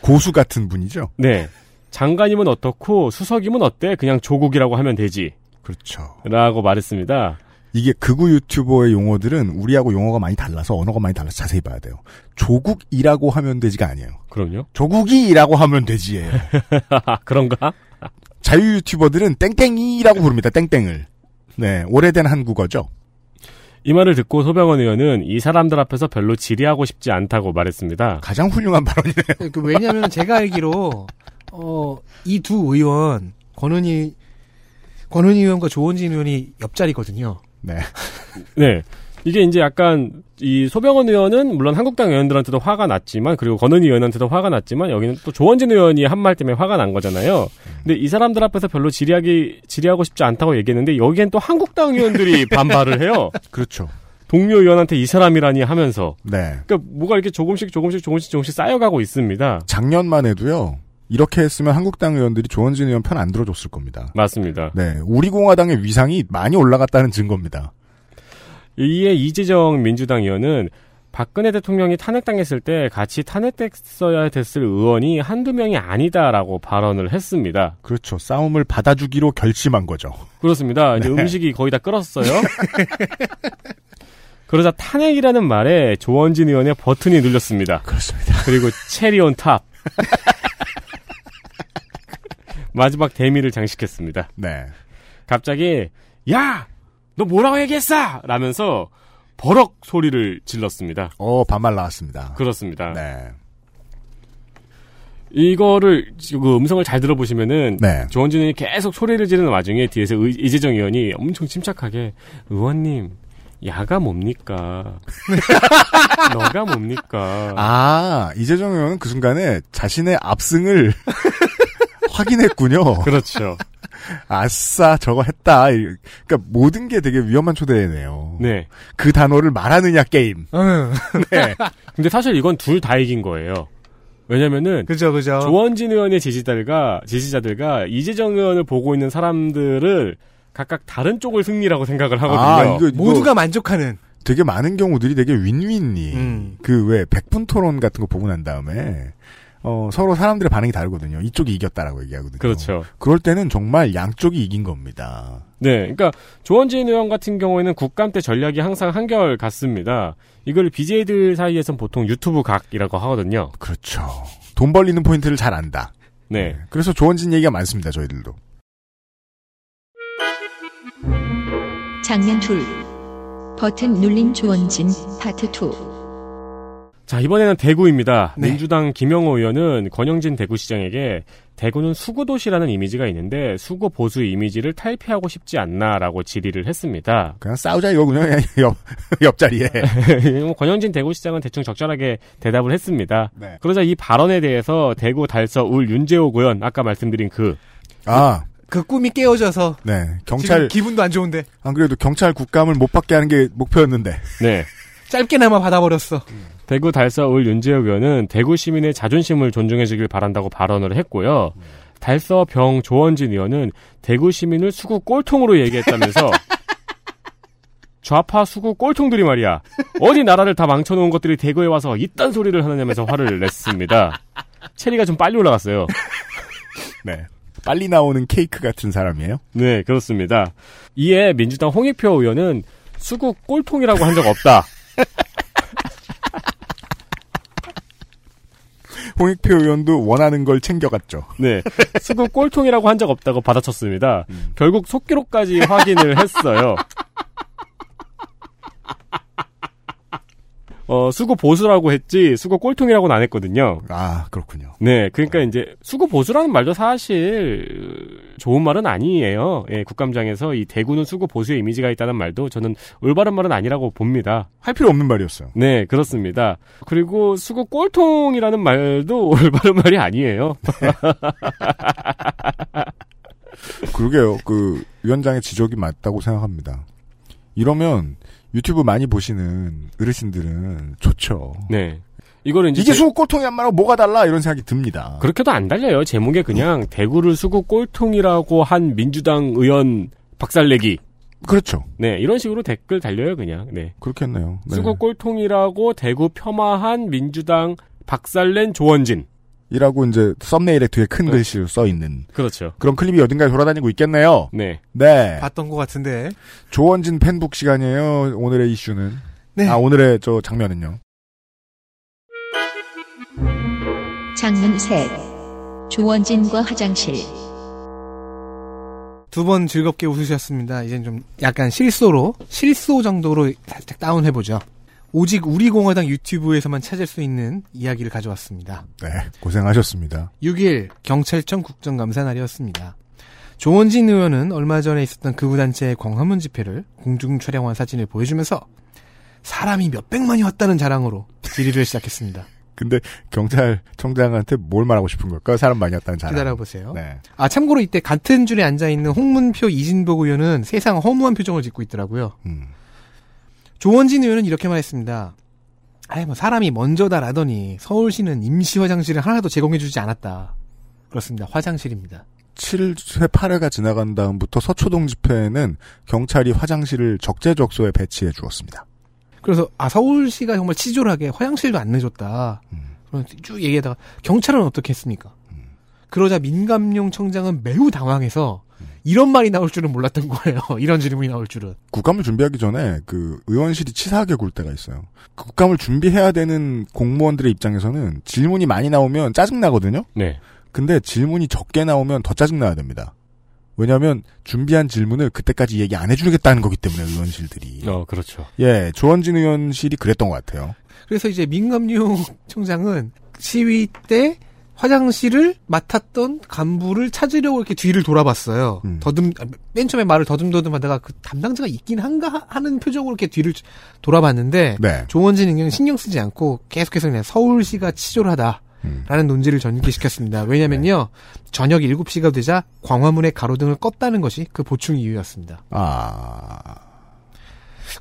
S3: 고수 같은 분이죠.
S2: 네. 장관이면 어떻고 수석이면 어때? 그냥 조국이라고 하면 되지.
S3: 그렇죠.
S2: 라고 말했습니다.
S3: 이게 극우 유튜버의 용어들은 우리하고 용어가 많이 달라서 언어가 많이 달라서 자세히 봐야 돼요. 조국이라고 하면 되지가 아니에요.
S2: 그럼요.
S3: 조국이라고 하면 되지예요. <laughs>
S2: 그런가?
S3: 자유 유튜버들은 땡땡이라고 부릅니다. 땡땡을. 네, 오래된 한국어죠.
S2: 이 말을 듣고 소병원 의원은 이 사람들 앞에서 별로 질의하고 싶지 않다고 말했습니다.
S3: 가장 훌륭한 발언이네요.
S4: 그 왜냐하면 제가 알기로 어, 이 두 의원 권은희 권은희 의원과 조원진 의원이 옆자리거든요.
S3: 네.
S2: 네. 이게 이제 약간 이 소병원 의원은 물론 한국당 의원들한테도 화가 났지만 그리고 권은희 의원한테도 화가 났지만 여기는 또 조원진 의원이 한 말 때문에 화가 난 거잖아요. 근데 이 사람들 앞에서 별로 질의하기 질의하고 싶지 않다고 얘기했는데 여기엔 또 한국당 의원들이 <laughs> 반발을 해요.
S3: 그렇죠.
S2: 동료 의원한테 이 사람이라니 하면서
S3: 네.
S2: 그러니까 뭐가 이렇게 조금씩 조금씩 조금씩 조금씩 쌓여가고 있습니다.
S3: 작년만 해도요. 이렇게 했으면 한국당 의원들이 조원진 의원 편 안 들어줬을 겁니다.
S2: 맞습니다.
S3: 네. 우리 공화당의 위상이 많이 올라갔다는 증거입니다.
S2: 이에 이재정 민주당 의원은 박근혜 대통령이 탄핵당했을 때 같이 탄핵됐어야 됐을 의원이 한두 명이 아니다라고 발언을 했습니다.
S3: 그렇죠. 싸움을 받아주기로 결심한 거죠.
S2: 그렇습니다. 이제
S3: 네.
S2: 음식이 거의 다 끓었어요. <laughs> 그러자 탄핵이라는 말에 조원진 의원의 버튼이 눌렸습니다.
S3: 그렇습니다.
S2: 그리고 cherry on top. 마지막 대미를 장식했습니다.
S3: 네.
S2: 갑자기 야, 너 뭐라고 얘기했어? 라면서 버럭 소리를 질렀습니다.
S3: 어, 반말 나왔습니다.
S2: 그렇습니다.
S3: 네.
S2: 이거를 그 음성을 잘 들어보시면은
S3: 네.
S2: 조원진 의원이 계속 소리를 지르는 와중에 뒤에서 의- 이재정 의원이 엄청 침착하게 의원님 야가 뭡니까? <laughs> 너가 뭡니까?
S3: 아, 이재정 의원은 그 순간에 자신의 압승을 <laughs> 확인했군요. <laughs>
S2: 그렇죠.
S3: 아싸, 저거 했다. 이- 그러니까 모든 게 되게 위험한 초대네요.
S2: 네.
S3: 그 단어를 말하느냐 게임.
S4: 응.
S3: 네. <laughs>
S2: 근데 사실 이건 둘 다 이긴 거예요. 왜냐면은
S4: 그죠, 그죠.
S2: 조원진 의원의 지지자들과 지지자들과 이재정 의원을 보고 있는 사람들을 각각 다른 쪽을 승리라고 생각을 하거든요.
S3: 아, 이거, 이거
S4: 모두가 만족하는.
S3: 되게 많은 경우들이 되게 윈윈이
S4: 음.
S3: 그왜 백분 토론 같은 거 보고 난 다음에 어, 서로 사람들의 반응이 다르거든요. 이쪽이 이겼다라고 얘기하거든요.
S2: 그렇죠.
S3: 그럴 때는 정말 양쪽이 이긴 겁니다.
S2: 네, 그러니까 조원진 의원 같은 경우에는 국감 때 전략이 항상 한결 같습니다. 이걸 BJ들 사이에선 보통 유튜브 각이라고 하거든요.
S3: 그렇죠. 돈 벌리는 포인트를 잘 안다.
S2: 네.
S3: 그래서 조원진 얘기가 많습니다. 저희들도.
S1: 장면 둘. 버튼 눌린 조원진 파트 2.
S2: 자, 이번에는 대구입니다.
S4: 네.
S2: 민주당 김영호 의원은 권영진 대구시장에게 대구는 수구도시라는 이미지가 있는데 수구 보수 이미지를 탈피하고 싶지 않나라고 질의를 했습니다.
S3: 그냥 싸우자 이거군요. 그냥 <laughs> 옆, 옆자리에. <laughs>
S2: 뭐 권영진 대구시장은 대충 적절하게 대답을 했습니다.
S3: 네.
S2: 그러자 이 발언에 대해서 대구 달서 울 윤재옥 의원 아까 말씀드린 그
S3: 아,
S4: 그 꿈이 깨어져서
S3: 네.
S4: 지금
S3: 경찰,
S4: 기분도 안 좋은데
S3: 안 그래도 경찰 국감을 못 받게 하는 게 목표였는데.
S2: 네.
S4: 짧게나마 받아버렸어.
S2: 대구 달서 울 윤재혁 의원은 대구 시민의 자존심을 존중해주길 바란다고 발언을 했고요. 달서 병 조원진 의원은 대구 시민을 수구 꼴통으로 얘기했다면서 <laughs> 좌파 수구 꼴통들이 말이야. 어디 나라를 다 망쳐놓은 것들이 대구에 와서 이딴 소리를 하느냐면서 화를 냈습니다. 체리가 좀 빨리 올라갔어요. <laughs>
S3: 네. 빨리 나오는 케이크 같은 사람이에요.
S2: 네, 그렇습니다. 이에 민주당 홍익표 의원은 수구 꼴통이라고 한 적 없다. <laughs>
S3: 홍익표 의원도 원하는 걸 챙겨갔죠.
S2: 네. 수구 꼴통이라고 한 적 없다고 받아쳤습니다. 결국 속기록까지 확인을 했어요. 어, 수구 보수라고 했지, 수구 꼴통이라고는 안 했거든요.
S3: 아, 그렇군요.
S2: 네, 그러니까 이제 수구 보수라는 말도 사실 좋은 말은 아니에요. 예, 국감장에서 이 대구는 수구 보수의 이미지가 있다는 말도 저는 올바른 말은 아니라고 봅니다.
S3: 할 필요 없는 말이었어요.
S2: 네, 그렇습니다. 그리고 수구 꼴통이라는 말도 <laughs> 올바른 말이 아니에요. <laughs>
S3: 그러게요. 그 위원장의 지적이 맞다고 생각합니다. 이러면 유튜브 많이 보시는 어르신들은 좋죠.
S2: 네. 이거를 이제
S3: 이게
S2: 제-
S3: 수국 꼴통이 한 말하고 뭐가 달라 이런 생각이 듭니다.
S2: 그렇게도 안 달려요. 제목에 그냥 대구를 수구 꼴통이라고 한 민주당 의원 박살내기.
S3: 그렇죠.
S2: 네, 이런 식으로 댓글 달려요, 그냥. 네.
S3: 그렇겠네요. 네.
S2: 수구 꼴통이라고 대구 폄하한 민주당 박살낸 조원진.
S3: 이라고 이제 썸네일에 뒤에 큰
S2: 네.
S3: 글씨로 써 있는
S2: 그렇죠.
S3: 그런 클립이 어딘가에 돌아다니고 있겠네요.
S2: 네.
S3: 네.
S4: 봤던 것 같은데.
S3: 조원진 팬북 시간이에요. 오늘의 이슈는.
S4: 네.
S3: 아, 오늘의 저 장면은요.
S1: 장면 셋. 조원진과 화장실.
S4: 두 번 즐겁게 웃으셨습니다. 이젠 좀 약간 실소로, 실소 정도로 살짝 다운해보죠. 오직 우리 공화당 유튜브에서만 찾을 수 있는 이야기를 가져왔습니다.
S3: 네. 고생하셨습니다.
S4: 6일 경찰청 국정감사 날이었습니다. 조원진 의원은 얼마 전에 있었던 극우단체의 광화문 집회를 공중 촬영한 사진을 보여주면서 사람이 몇백만이 왔다는 자랑으로 질의를 시작했습니다.
S3: 근데 경찰청장한테 뭘 말하고 싶은 걸까? 사람 많이 왔다는 자랑.
S4: 기다려보세요.
S3: 네.
S4: 아, 참고로 이때 같은 줄에 앉아있는 홍문표 이진복 의원은 세상 허무한 표정을 짓고 있더라고요.
S3: 음.
S4: 조원진 의원은 이렇게 말했습니다. 아이, 뭐, 사람이 먼저다라더니 서울시는 임시 화장실을 하나도 제공해주지 않았다. 그렇습니다. 화장실입니다.
S3: 7회 8회가 지나간 다음부터 서초동 집회에는 경찰이 화장실을 적재적소에 배치해 주었습니다.
S4: 그래서, 아, 서울시가 정말 치졸하게 화장실도 안 내줬다.
S3: 음.
S4: 쭉 얘기하다가, 경찰은 어떻게 했습니까? 그러자 민감용 청장은 매우 당황해서, 이런 말이 나올 줄은 몰랐던 거예요. <laughs> 이런 질문이 나올 줄은.
S3: 국감을 준비하기 전에 그 의원실이 치사하게 굴 때가 있어요. 그 국감을 준비해야 되는 공무원들의 입장에서는 질문이 많이 나오면 짜증 나거든요.
S2: 네.
S3: 근데 질문이 적게 나오면 더 짜증 나야 됩니다. 왜냐하면 준비한 질문을 그때까지 얘기 안 해주겠다는 거기 때문에 의원실들이.
S2: 어, 그렇죠.
S3: 예, 조원진 의원실이 그랬던 것 같아요.
S4: 그래서 이제 민감용 총장은 시위 때 화장실을 맡았던 간부를 찾으려고 이렇게 뒤를 돌아봤어요.
S3: 음.
S4: 더듬 맨 처음에 말을 더듬더듬 하다가 그 담당자가 있긴 한가 하- 하는 표정으로 이렇게 뒤를 돌아봤는데
S3: 네.
S4: 조원진 의견은 신경 쓰지 않고 계속해서 그냥 서울시가 치졸하다 라는
S3: 음.
S4: 논지를 전개시켰습니다. 왜냐면요. 저녁 7시가 되자 광화문의 가로등을 껐다는 것이 그 보충 이유였습니다.
S3: 아,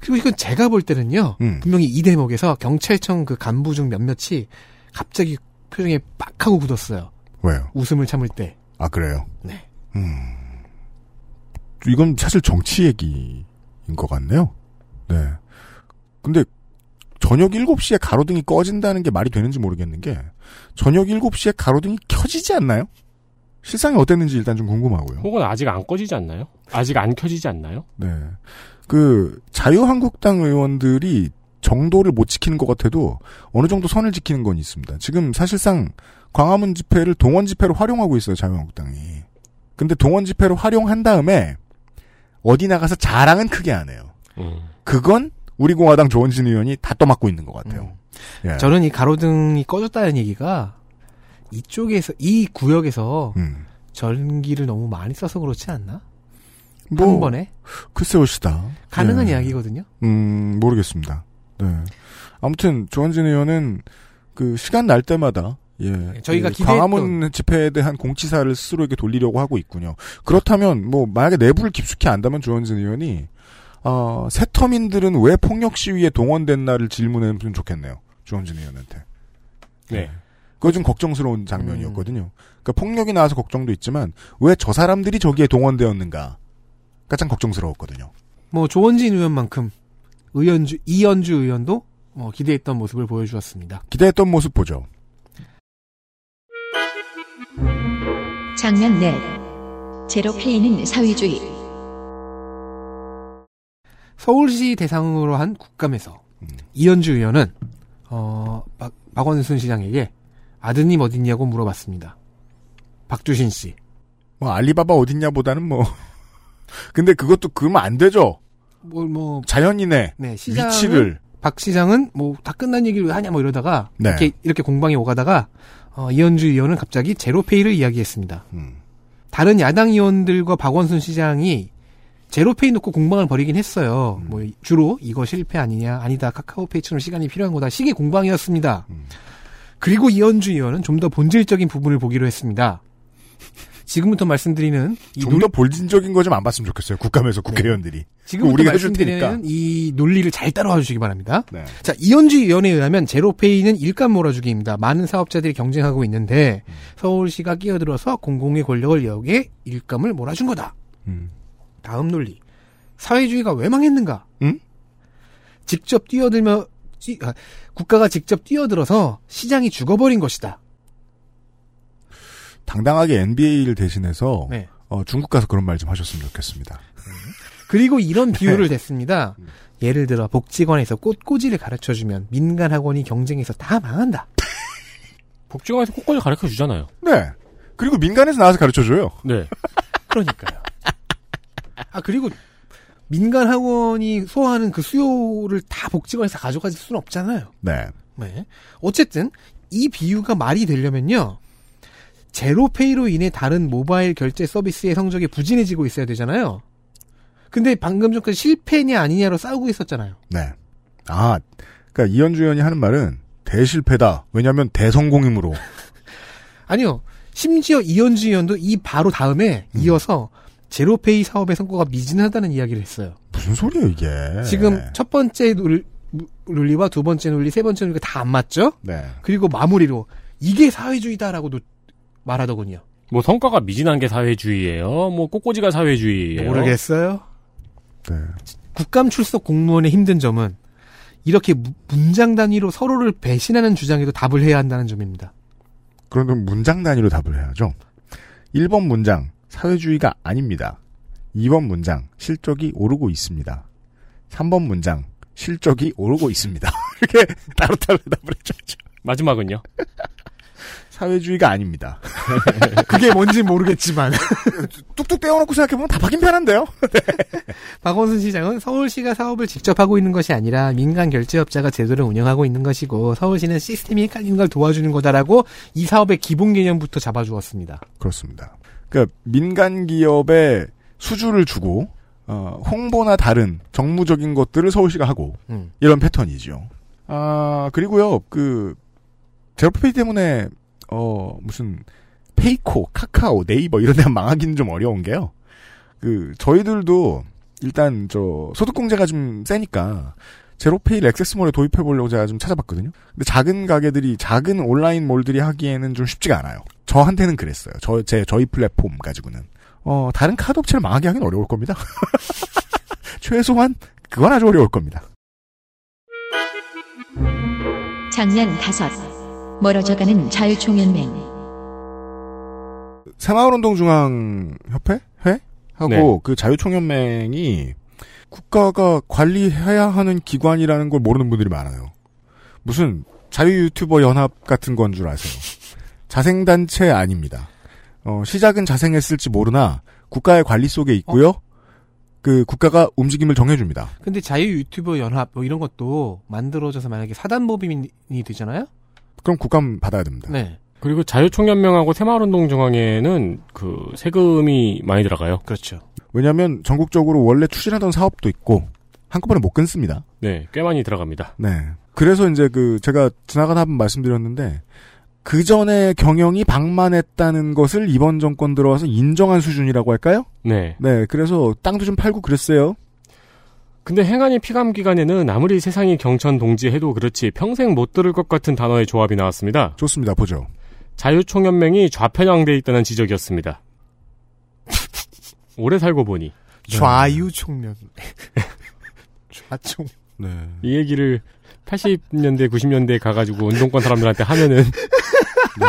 S4: 그리고 이건 제가 볼 때는요.
S3: 음.
S4: 분명히 이 대목에서 경찰청 그 간부 중 몇몇이 갑자기 표정에 빡 하고 굳었어요.
S3: 왜요?
S4: 웃음을 참을 때.
S3: 아, 그래요?
S4: 네.
S3: 음. 이건 사실 정치 얘기인 것 같네요. 네. 근데 저녁 7시에 가로등이 꺼진다는 게 말이 되는지 모르겠는 게 저녁 7시에 가로등이 켜지지 않나요? 실상이 어땠는지 일단 좀 궁금하고요.
S2: 혹은 아직 안 꺼지지 않나요? 아직 안 켜지지 않나요?
S3: 네. 그 자유한국당 의원들이 정도를 못 지키는 것 같아도 어느 정도 선을 지키는 건 있습니다. 지금 사실상 광화문 집회를 동원 집회로 활용하고 있어요, 자유한국당이. 근데 동원 집회로 활용한 다음에 어디 나가서 자랑은 크게 안 해요.
S2: 음.
S3: 그건 우리 공화당 조원진 의원이 다 떠맡고 있는 것 같아요. 예.
S4: 저는 이 가로등이 꺼졌다는 얘기가 이쪽에서 이 구역에서
S3: 음.
S4: 전기를 너무 많이 써서 그렇지 않나?
S3: 뭐
S4: 한 번에
S3: 글쎄오시다.
S4: 가능한
S3: 예.
S4: 이야기거든요.
S3: 음, 모르겠습니다. 네. 아무튼 조원진 의원은 그 시간 날 때마다 예,
S4: 저희가
S3: 그 광화문 집회에 대한 공치사를 스스로에게 돌리려고 하고 있군요. 그렇다면 뭐 만약에 내부를 깊숙이 안다면 조원진 의원이 어, 새터민들은 왜 폭력 시위에 동원됐나를 질문해보면 좋겠네요. 조원진 의원한테.
S2: 네.
S3: 그거 좀 걱정스러운 장면이었거든요. 그러니까 폭력이 나와서 걱정도 있지만 왜 저 사람들이 저기에 동원되었는가? 가장 걱정스러웠거든요.
S4: 뭐 조원진 의원만큼 의원주 이연주 의원도 뭐 기대했던 모습을 보여주었습니다.
S3: 기대했던 모습 보죠.
S1: 장면 넷. 제로 페이는 사회주의.
S4: 서울시 대상으로 한 국감에서
S3: 음.
S4: 이현주 의원은 어, 박, 박원순 시장에게 아드님 어딨냐고 물어봤습니다. 박주신 씨.
S3: 뭐 알리바바 어딨냐보다는 뭐 <laughs> 근데 그것도 그러면 안 되죠.
S4: 뭐, 뭐,
S3: 자연인의
S4: 네, 시장은,
S3: 위치를
S4: 박 시장은 뭐 다 끝난 얘기를 왜 하냐 뭐 이러다가
S3: 네.
S4: 이렇게 이렇게 공방이 오가다가 어, 이현주 의원은 갑자기 제로페이를 이야기했습니다.
S3: 음.
S4: 다른 야당 의원들과 박원순 시장이 제로페이 놓고 공방을 벌이긴 했어요.
S3: 음.
S4: 뭐 주로 이거 실패 아니냐 아니다 카카오페이처럼 시간이 필요한 거다 시기 공방이었습니다.
S3: 음.
S4: 그리고 이현주 의원은 좀 더 본질적인 부분을 보기로 했습니다. 지금부터 말씀드리는
S3: 이좀
S4: 논-
S3: 더 볼진적인 거 좀 안 봤으면 좋겠어요. 국감에서 국회의원들이.
S4: 지금부터
S3: 우리가
S4: 말씀드리는 이 논리를 잘 따라와 주시기 바랍니다.
S3: 네.
S4: 자, 이현주 의원에 의하면 제로페이는 일감 몰아주기입니다. 많은 사업자들이 경쟁하고 있는데 서울시가 끼어들어서 공공의 권력을 이용해 일감을 몰아준 거다.
S3: 음.
S4: 다음 논리. 사회주의가 왜 망했는가?
S3: 응?
S4: 직접 뛰어들며 찌- 아, 국가가 직접 뛰어들어서 시장이 죽어버린 것이다.
S3: 당당하게 NBA를 대신해서
S4: 네.
S3: 어, 중국 가서 그런 말 좀 하셨으면 좋겠습니다.
S4: 그리고 이런 비유를 <laughs>
S3: 네.
S4: 댔습니다.
S3: 음.
S4: 예를 들어 복지관에서 꽃꽂이를 가르쳐주면 민간 학원이 경쟁에서 다 망한다.
S2: 복지관에서 꽃꽂이 가르쳐 주잖아요.
S3: 네. 그리고 민간에서 나와서 가르쳐줘요.
S2: 네. <laughs>
S4: 그러니까요. 아 그리고 민간 학원이 소화하는 그 수요를 다 복지관에서 가져갈 수는 없잖아요.
S3: 네.
S4: 네. 어쨌든 이 비유가 말이 되려면요. 제로페이로 인해 다른 모바일 결제 서비스의 성적이 부진해지고 있어야 되잖아요. 근데 방금 전까지 실패냐 아니냐로 싸우고 있었잖아요.
S3: 네. 아, 그러니까 이현주 의원이 하는 말은 대실패다. 왜냐하면 대성공이므로. <laughs>
S4: 아니요. 심지어 이현주 의원도 이 바로 다음에
S3: 음.
S4: 이어서 제로페이 사업의 성과가 미진하다는 이야기를 했어요.
S3: 무슨 소리예요 이게?
S4: 지금 첫 번째 논- 논리와 두 번째 논리, 세 번째 논리가 다 안 맞죠?
S3: 네.
S4: 그리고 마무리로 이게 사회주의다라고도 말하더군요.
S2: 뭐 성과가 미진한 게 사회주의예요. 뭐 꽃꽂이가 사회주의예요.
S4: 모르겠어요.
S3: 네.
S4: 국감 출석 공무원의 힘든 점은 이렇게 무- 문장 단위로 서로를 배신하는 주장에도 답을 해야 한다는 점입니다.
S3: 그러면 문장 단위로 답을 해야죠. 1번 문장 사회주의가 아닙니다. 2번 문장 실적이 오르고 있습니다. 3번 문장 실적이 오르고 있습니다. <laughs> 이렇게 따로따로 대답을 해줘야죠.
S2: 마지막은요. <laughs>
S3: 사회주의가 아닙니다. <laughs>
S4: 그게 뭔지 모르겠지만
S3: 뚝뚝 떼어놓고 생각해보면 다 바뀐 편한데요?
S4: 박원순 시장은 서울시가 사업을 직접 하고 있는 것이 아니라 민간 결제업자가 제도를 운영하고 있는 것이고 서울시는 시스템이 헷갈리는 걸 도와주는 거다라고 이 사업의 기본 개념부터 잡아주었습니다.
S3: 그렇습니다. 그러니까 민간 기업에 수주를 주고 어, 홍보나 다른 정무적인 것들을 서울시가 하고
S4: 음.
S3: 이런 패턴이죠. 아 그리고요 그 제로페이 때문에 어 무슨 페이코, 카카오, 네이버 이런 데 <laughs> 망하기는 좀 어려운 게요. 그 저희들도 일단 저 소득공제가 좀 세니까 제로페이를 XS몰에 도입해 보려고 제가 좀 찾아봤거든요. 근데 작은 가게들이 작은 온라인 몰들이 하기에는 좀 쉽지가 않아요. 저한테는 그랬어요. 저 제 저희 플랫폼 가지고는 어 다른 카드 업체를 망하게 하긴 어려울 겁니다. <laughs> 최소한 그건 아주 어려울 겁니다.
S1: 장면 다섯. 멀어져가는 자유총연맹.
S3: 새마을운동중앙협회 회 하고
S2: 네.
S3: 그 자유총연맹이 국가가 관리해야 하는 기관이라는 걸 모르는 분들이 많아요. 무슨 자유 유튜버 연합 같은 건 줄 아세요? 자생단체 아닙니다. 어, 시작은 자생했을지 모르나 국가의 관리 속에 있고요. 그 국가가 움직임을 정해줍니다.
S4: 근데 자유 유튜버 연합 뭐 이런 것도 만들어져서 만약에 사단법인이 되잖아요?
S3: 그럼 국감 받아야 됩니다.
S4: 네.
S2: 그리고 자유총연맹하고 새마을운동중앙회는 그 세금이 많이 들어가요.
S4: 그렇죠.
S3: 왜냐하면 전국적으로 원래 추진하던 사업도 있고 한꺼번에 못 끊습니다.
S2: 네, 꽤 많이 들어갑니다.
S3: 네. 그래서 이제 그 제가 지나가다 한번 말씀드렸는데 그 전에 경영이 방만했다는 것을 이번 정권 들어와서 인정한 수준이라고 할까요?
S2: 네.
S3: 네. 그래서 땅도 좀 팔고 그랬어요.
S2: 근데 행안위 피감 기간에는 아무리 세상이 경천 동지해도 그렇지 평생 못 들을 것 같은 단어의 조합이 나왔습니다.
S3: 좋습니다. 보죠.
S2: 자유총연맹이 좌편향돼 있다는 지적이었습니다. 오래 살고 보니
S4: 좌유 총련. <laughs> 좌총.
S3: 네.
S2: 이 얘기를 80년대 90년대에 가가지고 운동권 사람들한테 하면은
S3: 네.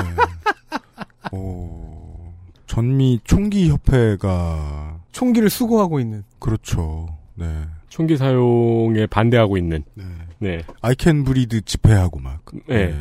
S3: 어, 전미 총기 협회가
S4: 총기를 수거하고 있는.
S3: 그렇죠. 네.
S2: 총기 사용에 반대하고 있는
S3: 네.
S2: 네.
S3: 아이캔 브리드 집회하고 막.
S2: 네.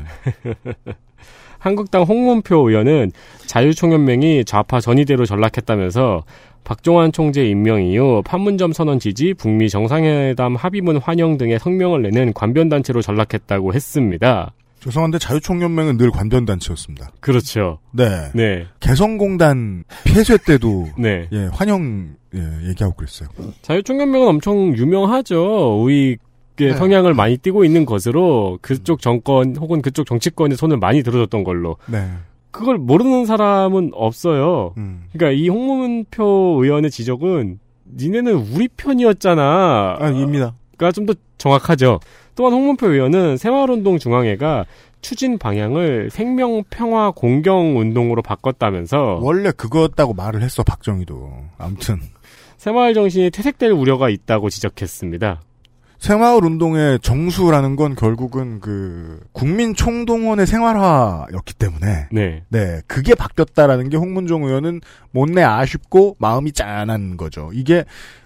S2: <laughs> 한국당 홍문표 의원은 자유총연맹이 좌파 전위대로 전락했다면서 박종환 총재 임명 이후 판문점 선언 지지, 북미 정상회담 합의문 환영 등의 성명을 내는 관변단체로 전락했다고 했습니다.
S3: 죄송한데 자유총연맹은 늘 관변단체였습니다.
S2: 그렇죠.
S3: 네.
S2: 네.
S3: 개성공단 폐쇄 때도 <laughs>
S2: 네.
S3: 예, 환영 예, 얘기하고 그랬어요.
S2: 자유총연맹은 엄청 유명하죠. 우익의
S4: 네.
S2: 성향을 많이 띠고 있는 것으로 그쪽 정권 혹은 그쪽 정치권의 손을 많이 들어줬던 걸로.
S3: 네.
S2: 그걸 모르는 사람은 없어요.
S3: 음.
S2: 그러니까 이 홍문표 의원의 지적은 니네는 우리 편이었잖아.
S3: 아, 입니다.
S2: 가 좀 더 정확하죠. 또한 홍문표 의원은 새마을운동 중앙회가 추진 방향을 생명 평화 공경 운동으로 바꿨다면서
S3: 원래 그거였다고 말을 했어, 박정희도. 아무튼.
S2: 새마을 정신이 퇴색될 우려가 있다고 지적했습니다.
S3: 새마을 운동의 정수라는 건 결국은 그 국민 총동원의 생활화였기 때문에
S2: 네.
S3: 네 그게 바뀌었다라는 게 홍문종 의원은 못내 아쉽고 마음이 짠한 거죠. 이게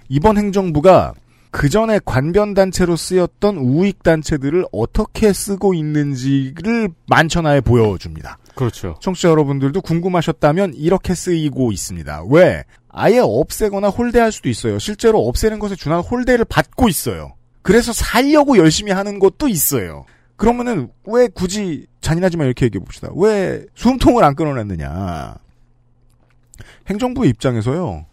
S3: 이번 행정부가 그 전에 관변 단체로 쓰였던 우익 단체들을 어떻게 쓰고 있는지를 만천하에 보여줍니다.
S2: 그렇죠.
S3: 청취자 여러분들도 궁금하셨다면 이렇게 쓰이고 있습니다. 왜? 아예 없애거나 홀대할 수도 있어요. 실제로 없애는 것에 준한 홀대를 받고 있어요. 그래서 살려고 열심히 하는 것도 있어요. 그러면은 왜 굳이 잔인하지만 이렇게 얘기해 봅시다. 왜 숨통을 안 끊어냈느냐? 행정부의 입장에서요.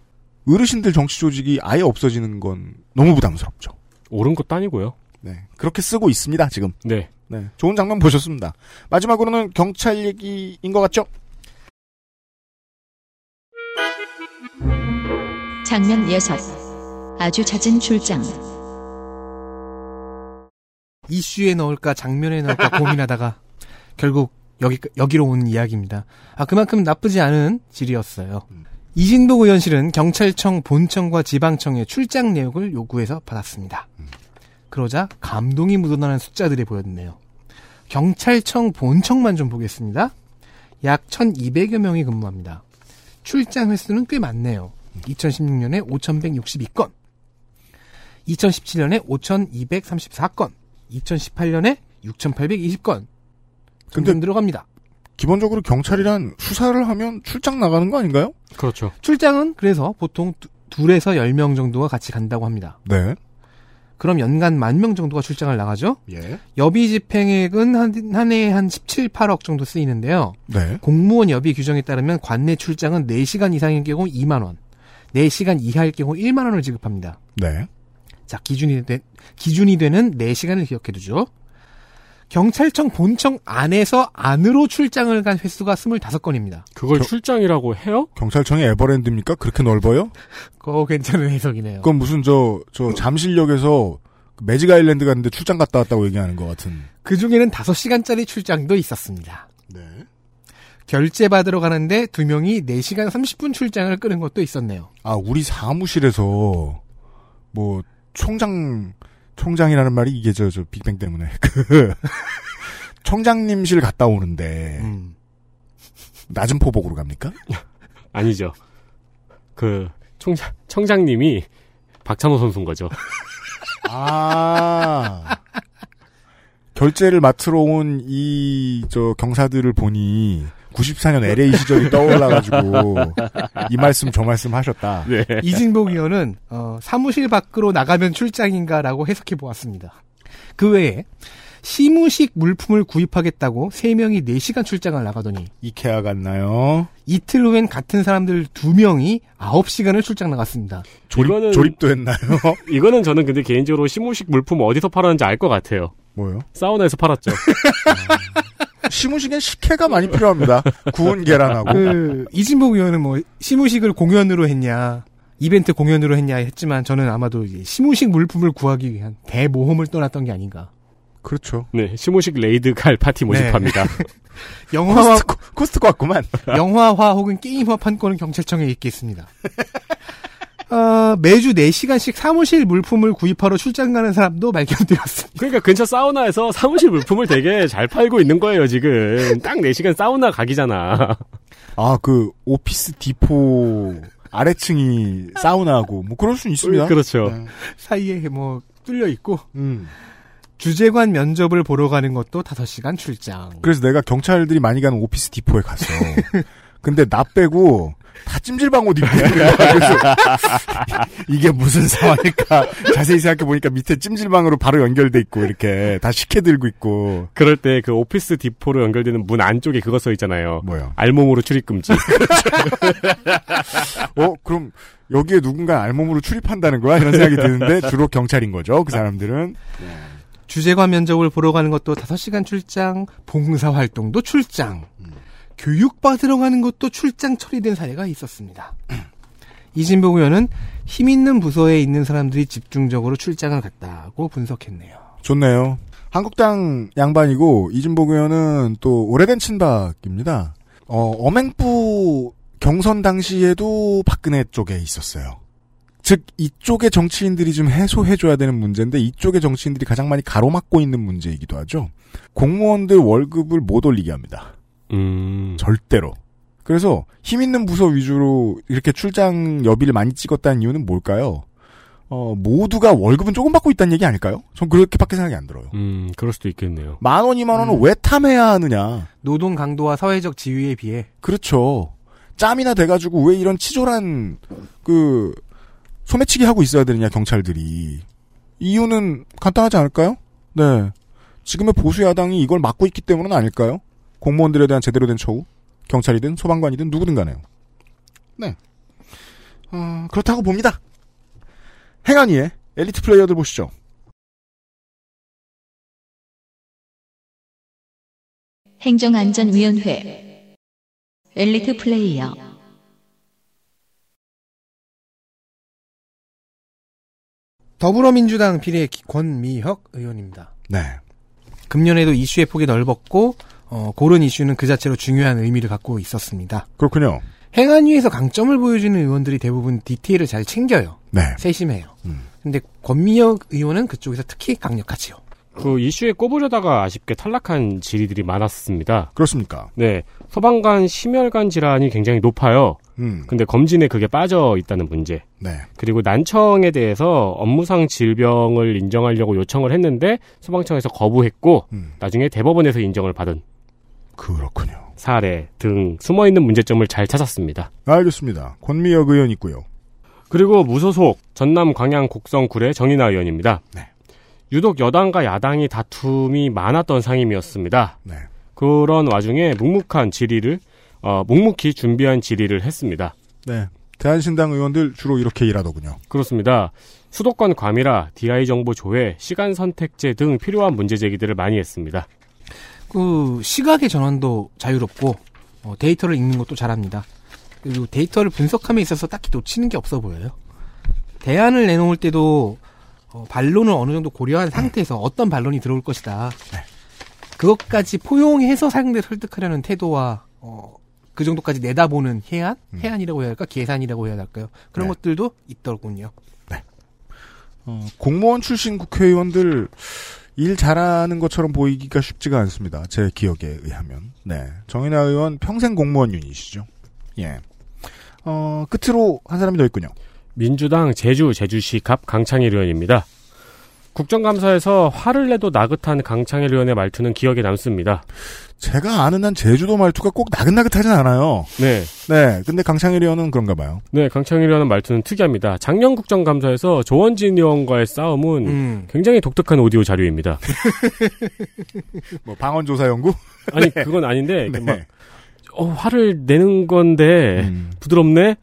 S3: 어르신들 정치 조직이 아예 없어지는 건 너무 부담스럽죠.
S2: 옳은 것도 아니고요.
S3: 네. 그렇게 쓰고 있습니다, 지금.
S2: 네.
S3: 네. 좋은 장면 보셨습니다. 마지막으로는 경찰 얘기인 것 같죠?
S1: 장면 여섯. 아주 잦은 출장.
S4: 이슈에 넣을까 장면에 넣을까 고민하다가 <laughs> 결국 여기 여기로 온 이야기입니다. 아 그만큼 나쁘지 않은 질이었어요. 이진복 의원실은 경찰청 본청과 지방청의 출장 내역을 요구해서 받았습니다. 그러자 감동이 묻어나는 숫자들이 보였네요. 경찰청 본청만 좀 보겠습니다. 약 1,200여 명이 근무합니다. 출장 횟수는 꽤 많네요. 2016년에 5,162건, 2017년에 5,234건, 2018년에 6,820건.
S3: 근데-
S4: 들어갑니다.
S3: 기본적으로 경찰이란 수사를 하면 출장 나가는 거 아닌가요?
S2: 그렇죠.
S4: 출장은 그래서 보통 두- 둘에서 10명 정도가 같이 간다고 합니다.
S3: 네.
S4: 그럼 연간 만 명 정도가 출장을 나가죠?
S3: 예.
S4: 여비 집행액은 한, 한 해에 한 17, 8억 정도 쓰이는데요.
S3: 네.
S4: 공무원 여비 규정에 따르면 관내 출장은 4시간 이상일 경우 2만 원, 4시간 이하일 경우 1만 원을 지급합니다.
S3: 네.
S4: 자, 기준이, 되, 기준이 되는 4시간을 기억해 두죠. 경찰청 본청 안에서 안으로 출장을 간 횟수가 25건입니다.
S2: 그걸
S3: 저-
S2: 출장이라고 해요?
S3: 경찰청이 에버랜드입니까? 그렇게 넓어요?
S4: 그거 괜찮은 해석이네요.
S3: 그건 무슨 저, 저 잠실역에서 그 매직 아일랜드 갔는데 출장 갔다 왔다고 얘기하는 것 같은.
S4: 그 중에는 5시간짜리 출장도 있었습니다.
S3: 네.
S4: 결제 받으러 가는데 두 명이 4시간 30분 출장을 끄는 것도 있었네요.
S3: 아, 우리 사무실에서 뭐 총장 총장이라는 말이 이게 저 저 빅뱅 때문에 <laughs> 그 총장님실 갔다 오는데
S4: 음.
S3: 낮은 포복으로 갑니까? <laughs>
S2: 아니죠. 그 총장 청장님이 박찬호 선수인 거죠. <laughs>
S3: 아. 결제를 맡으러 온 이 저 경사들을 보니 94년 LA 시절이 떠올라가지고 이 말씀 저 말씀 하셨다.
S2: 네.
S4: 이진복 의원은 어, 사무실 밖으로 나가면 출장인가라고 해석해 보았습니다. 그 외에 시무식 물품을 구입하겠다고 3명이 4시간 출장을 나가더니
S3: 이케아 갔나요?
S4: 이틀 후엔 같은 사람들 2명이 9시간을 출장 나갔습니다.
S3: 조립,
S2: 이거는-
S3: 조립도 했나요? <laughs>
S2: 이거는 저는 근데 개인적으로 시무식 물품 어디서 팔았는지 알 것 같아요.
S3: 뭐요?
S2: 사우나에서 팔았죠. <laughs>
S3: 시무식엔 식혜가 많이 필요합니다. 구운 계란하고.
S4: 그 이진복 의원은 뭐 시무식을 공연으로 했냐 이벤트 공연으로 했냐 했지만 저는 아마도 이제 시무식 물품을 구하기 위한 대모험을 떠났던 게 아닌가.
S3: 그렇죠.
S2: 네, 시무식 raid 갈 파티 모집합니다. <laughs>
S4: 영화와
S3: 코스트, 코스트코 같구만.
S4: 영화화 혹은 게임화 판권은 경찰청에 있겠습니다. <laughs> 어, 매주 4시간씩 사무실 물품을 구입하러 출장 가는 사람도 발견되었습니다.
S2: 그러니까 근처 사우나에서 사무실 물품을 되게 잘 팔고 있는 거예요, 지금. 딱 4시간 사우나 각이잖아.
S3: 아, 그, 오피스 디포 아래층이 사우나하고, 뭐, 그럴 수 있습니다.
S2: 그렇죠.
S3: 네.
S4: 사이에 뭐 뚫려 있고
S3: 음.
S4: 주재관 면접을 보러 가는 것도 5시간 출장.
S3: 그래서 내가 경찰들이 많이 가는 오피스 디포에 갔어. <laughs> 근데 나 빼고 다 찜질방 옷 입고 있는 거야. 그래서 <laughs> 이게 무슨 상황일까 자세히 생각해 보니까 밑에 찜질방으로 바로 연결돼 있고 이렇게 다 식혜 들고 있고
S2: 그럴 때 그 오피스 디포로 연결되는 문 안쪽에 그거 써 있잖아요.
S3: 뭐요?
S2: 알몸으로 출입 금지. <laughs>
S3: 어 그럼 여기에 누군가 알몸으로 출입한다는 거야 이런 생각이 드는데 주로 경찰인 거죠 그 사람들은
S4: 주재관 면접을 보러 가는 것도 5시간 출장, 봉사 활동도 출장, 교육받으러 가는 것도 출장 처리된 사례가 있었습니다. <clears throat> 이진복 의원은 힘 있는 부서에 있는 사람들이 집중적으로 출장을 갔다고 분석했네요.
S3: 좋네요. 한국당 양반이고 이진복 의원은 또 오래된 친박입니다. 어, 엄행부 경선 당시에도 박근혜 쪽에 있었어요. 즉 이쪽의 정치인들이 좀 해소해줘야 되는 문제인데 이쪽의 정치인들이 가장 많이 가로막고 있는 문제이기도 하죠. 공무원들 월급을 못 올리게 합니다.
S2: 음.
S3: 절대로. 그래서 힘 있는 부서 위주로 이렇게 출장 여비를 많이 찍었다는 이유는 뭘까요? 어, 모두가 월급은 조금 받고 있다는 얘기 아닐까요? 전 그렇게밖에 생각이 안 들어요.
S2: 음, 그럴 수도 있겠네요.
S3: 만 원, 이만 원은
S4: 음.
S3: 왜 탐해야 하느냐.
S4: 노동 강도와 사회적 지위에 비해
S3: 그렇죠. 짬이나 돼가지고 왜 이런 치졸한, 그, 소매치기 하고 있어야 되느냐, 경찰들이. 이유는 간단하지 않을까요? 네. 지금의 보수야당이 이걸 막고 있기 때문은 아닐까요? 공무원들에 대한 제대로 된 처우? 경찰이든 소방관이든 누구든 간에요. 네. 어, 그렇다고 봅니다. 행안위의 엘리트 플레이어들 보시죠.
S1: 행정안전위원회 엘리트 플레이어
S4: 더불어민주당 비례 권미혁 의원입니다.
S3: 네.
S4: 금년에도 이슈의 폭이 넓었고 어, 고른 이슈는 그 자체로 중요한 의미를 갖고 있었습니다.
S3: 그렇군요.
S4: 행안위에서 강점을 보여주는 의원들이 대부분 디테일을 잘 챙겨요.
S3: 네.
S4: 세심해요.
S3: 음.
S4: 근데 권미혁 의원은 그쪽에서 특히 강력하지요.
S2: 그 이슈에 꼽으려다가 아쉽게 탈락한 질의들이 많았습니다.
S3: 그렇습니까?
S2: 네. 소방관 심혈관 질환이 굉장히 높아요.
S3: 음.
S2: 근데 검진에 그게 빠져 있다는 문제.
S3: 네.
S2: 그리고 난청에 대해서 업무상 질병을 인정하려고 요청을 했는데 소방청에서 거부했고
S3: 음.
S2: 나중에 대법원에서 인정을 받은
S3: 그렇군요.
S2: 사례 등 숨어있는 문제점을 잘 찾았습니다.
S3: 알겠습니다. 권미혁 의원 있고요.
S2: 그리고 무소속 전남 광양 곡성 구례 정인아 의원입니다.
S3: 네.
S2: 유독 여당과 야당이 다툼이 많았던 상임이었습니다.
S3: 네.
S2: 그런 와중에 묵묵한 질의를 어, 묵묵히 준비한 질의를 했습니다.
S3: 네. 대한신당 의원들 주로 이렇게 일하더군요.
S2: 그렇습니다. 수도권 과밀화, DI 정보 조회, 시간 선택제 등 필요한 문제 제기들을 많이 했습니다.
S4: 그 시각의 전환도 자유롭고 어, 데이터를 읽는 것도 잘합니다. 그리고 데이터를 분석함에 있어서 딱히 놓치는 게 없어 보여요. 대안을 내놓을 때도 어, 반론을 어느 정도 고려한 상태에서 어떤 반론이 들어올 것이다. 그것까지 포용해서 상대를 설득하려는 태도와 어, 그 정도까지 내다보는 해안, 해안이라고 해야 할까, 계산이라고 해야 할까요? 그런
S3: 네.
S4: 것들도 있더군요.
S3: 어, 공무원 출신 국회의원들 일 잘하는 것처럼 보이기가 쉽지가 않습니다. 제 기억에 의하면. 네. 정인아 의원 평생 공무원 유닛이죠. 예. 어, 끝으로 한 사람이 더 있군요.
S2: 민주당 제주 제주시 갑 강창일 의원입니다. 국정감사에서 화를 내도 나긋한 강창일 의원의 말투는 기억에 남습니다.
S3: 제가 아는 한 제주도 말투가 꼭 나긋나긋하진 않아요.
S2: 네,
S3: 네. 근데 강창일 의원은 그런가 봐요.
S2: 네 강창일 의원의 말투는 특이합니다. 작년 국정감사에서 조원진 의원과의 싸움은
S4: 음.
S2: 굉장히 독특한 오디오 자료입니다. <laughs>
S3: 뭐 방언조사 연구? <laughs>
S2: 아니 <laughs> 그건 아닌데
S3: 네.
S2: 막 어, 화를 내는 건데
S3: 음.
S2: 부드럽네.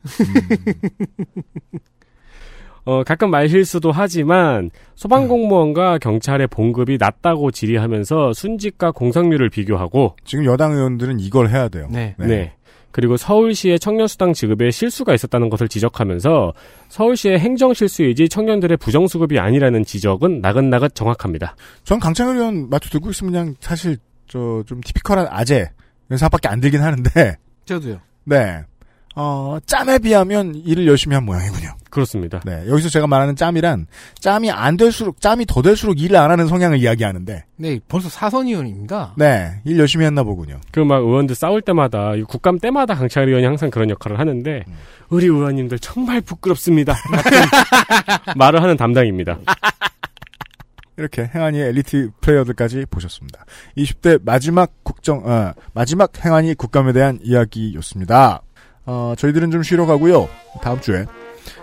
S2: 어, 가끔 말실수도 하지만 소방공무원과 경찰의 봉급이 낮다고 질의하면서 순직과 공상률을 비교하고
S3: 지금 여당 의원들은 이걸 해야 돼요.
S4: 네.
S2: 네. 그리고 서울시의 청년수당 지급에 실수가 있었다는 것을 지적하면서 서울시의 행정실수이지 청년들의 부정수급이 아니라는 지적은 나긋나긋 정확합니다.
S3: 전 강창일 의원 말투 듣고 있으면 그냥 사실 저 좀 티피컬한 아재 연사밖에 안 들긴 하는데
S4: 저도요.
S3: 네. 어, 짬에 비하면 일을 열심히 한 모양이군요.
S2: 그렇습니다.
S3: 네. 여기서 제가 말하는 짬이란 짬이 안 될수록 짬이 더 될수록 일을 안 하는 성향을 이야기하는데
S4: 네, 벌써 사선 의원입니다.
S3: 네. 일 열심히 했나 보군요.
S2: 그 막 의원들 싸울 때마다 이 국감 때마다 강창일 의원이 항상 그런 역할을 하는데 우리 의원님들 정말 부끄럽습니다. <laughs> 말을 하는 담당입니다.
S3: 이렇게 행안위 엘리트 플레이어들까지 보셨습니다. 20대 마지막 국정, 어, 마지막 행안위 국감에 대한 이야기였습니다. 어, 저희들은 좀 쉬러 가고요. 다음 주에,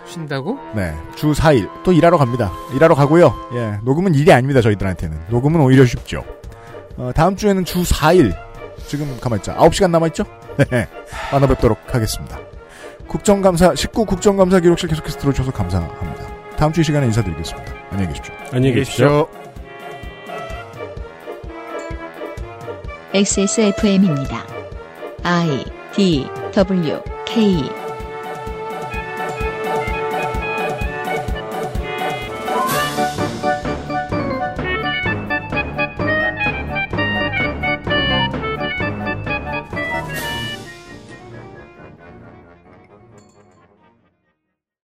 S4: 쉰다고?
S3: 네, 주 4일 또 일하러 갑니다. 일하러 가고요. 예, 녹음은 일이 아닙니다, 저희들한테는. 녹음은 오히려 쉽죠. 어, 다음 주에는 주 4일, 지금 가만있자. 9시간 남아있죠? <laughs> 네, 만나 뵙도록 하겠습니다. 국정감사, 19 국정감사 기록실 계속해서 들어주셔서 감사합니다. 다음 주 이 시간에 인사드리겠습니다. 안녕히 계십시오.
S2: 안녕히 계십시오.
S1: XSFM입니다. I D W K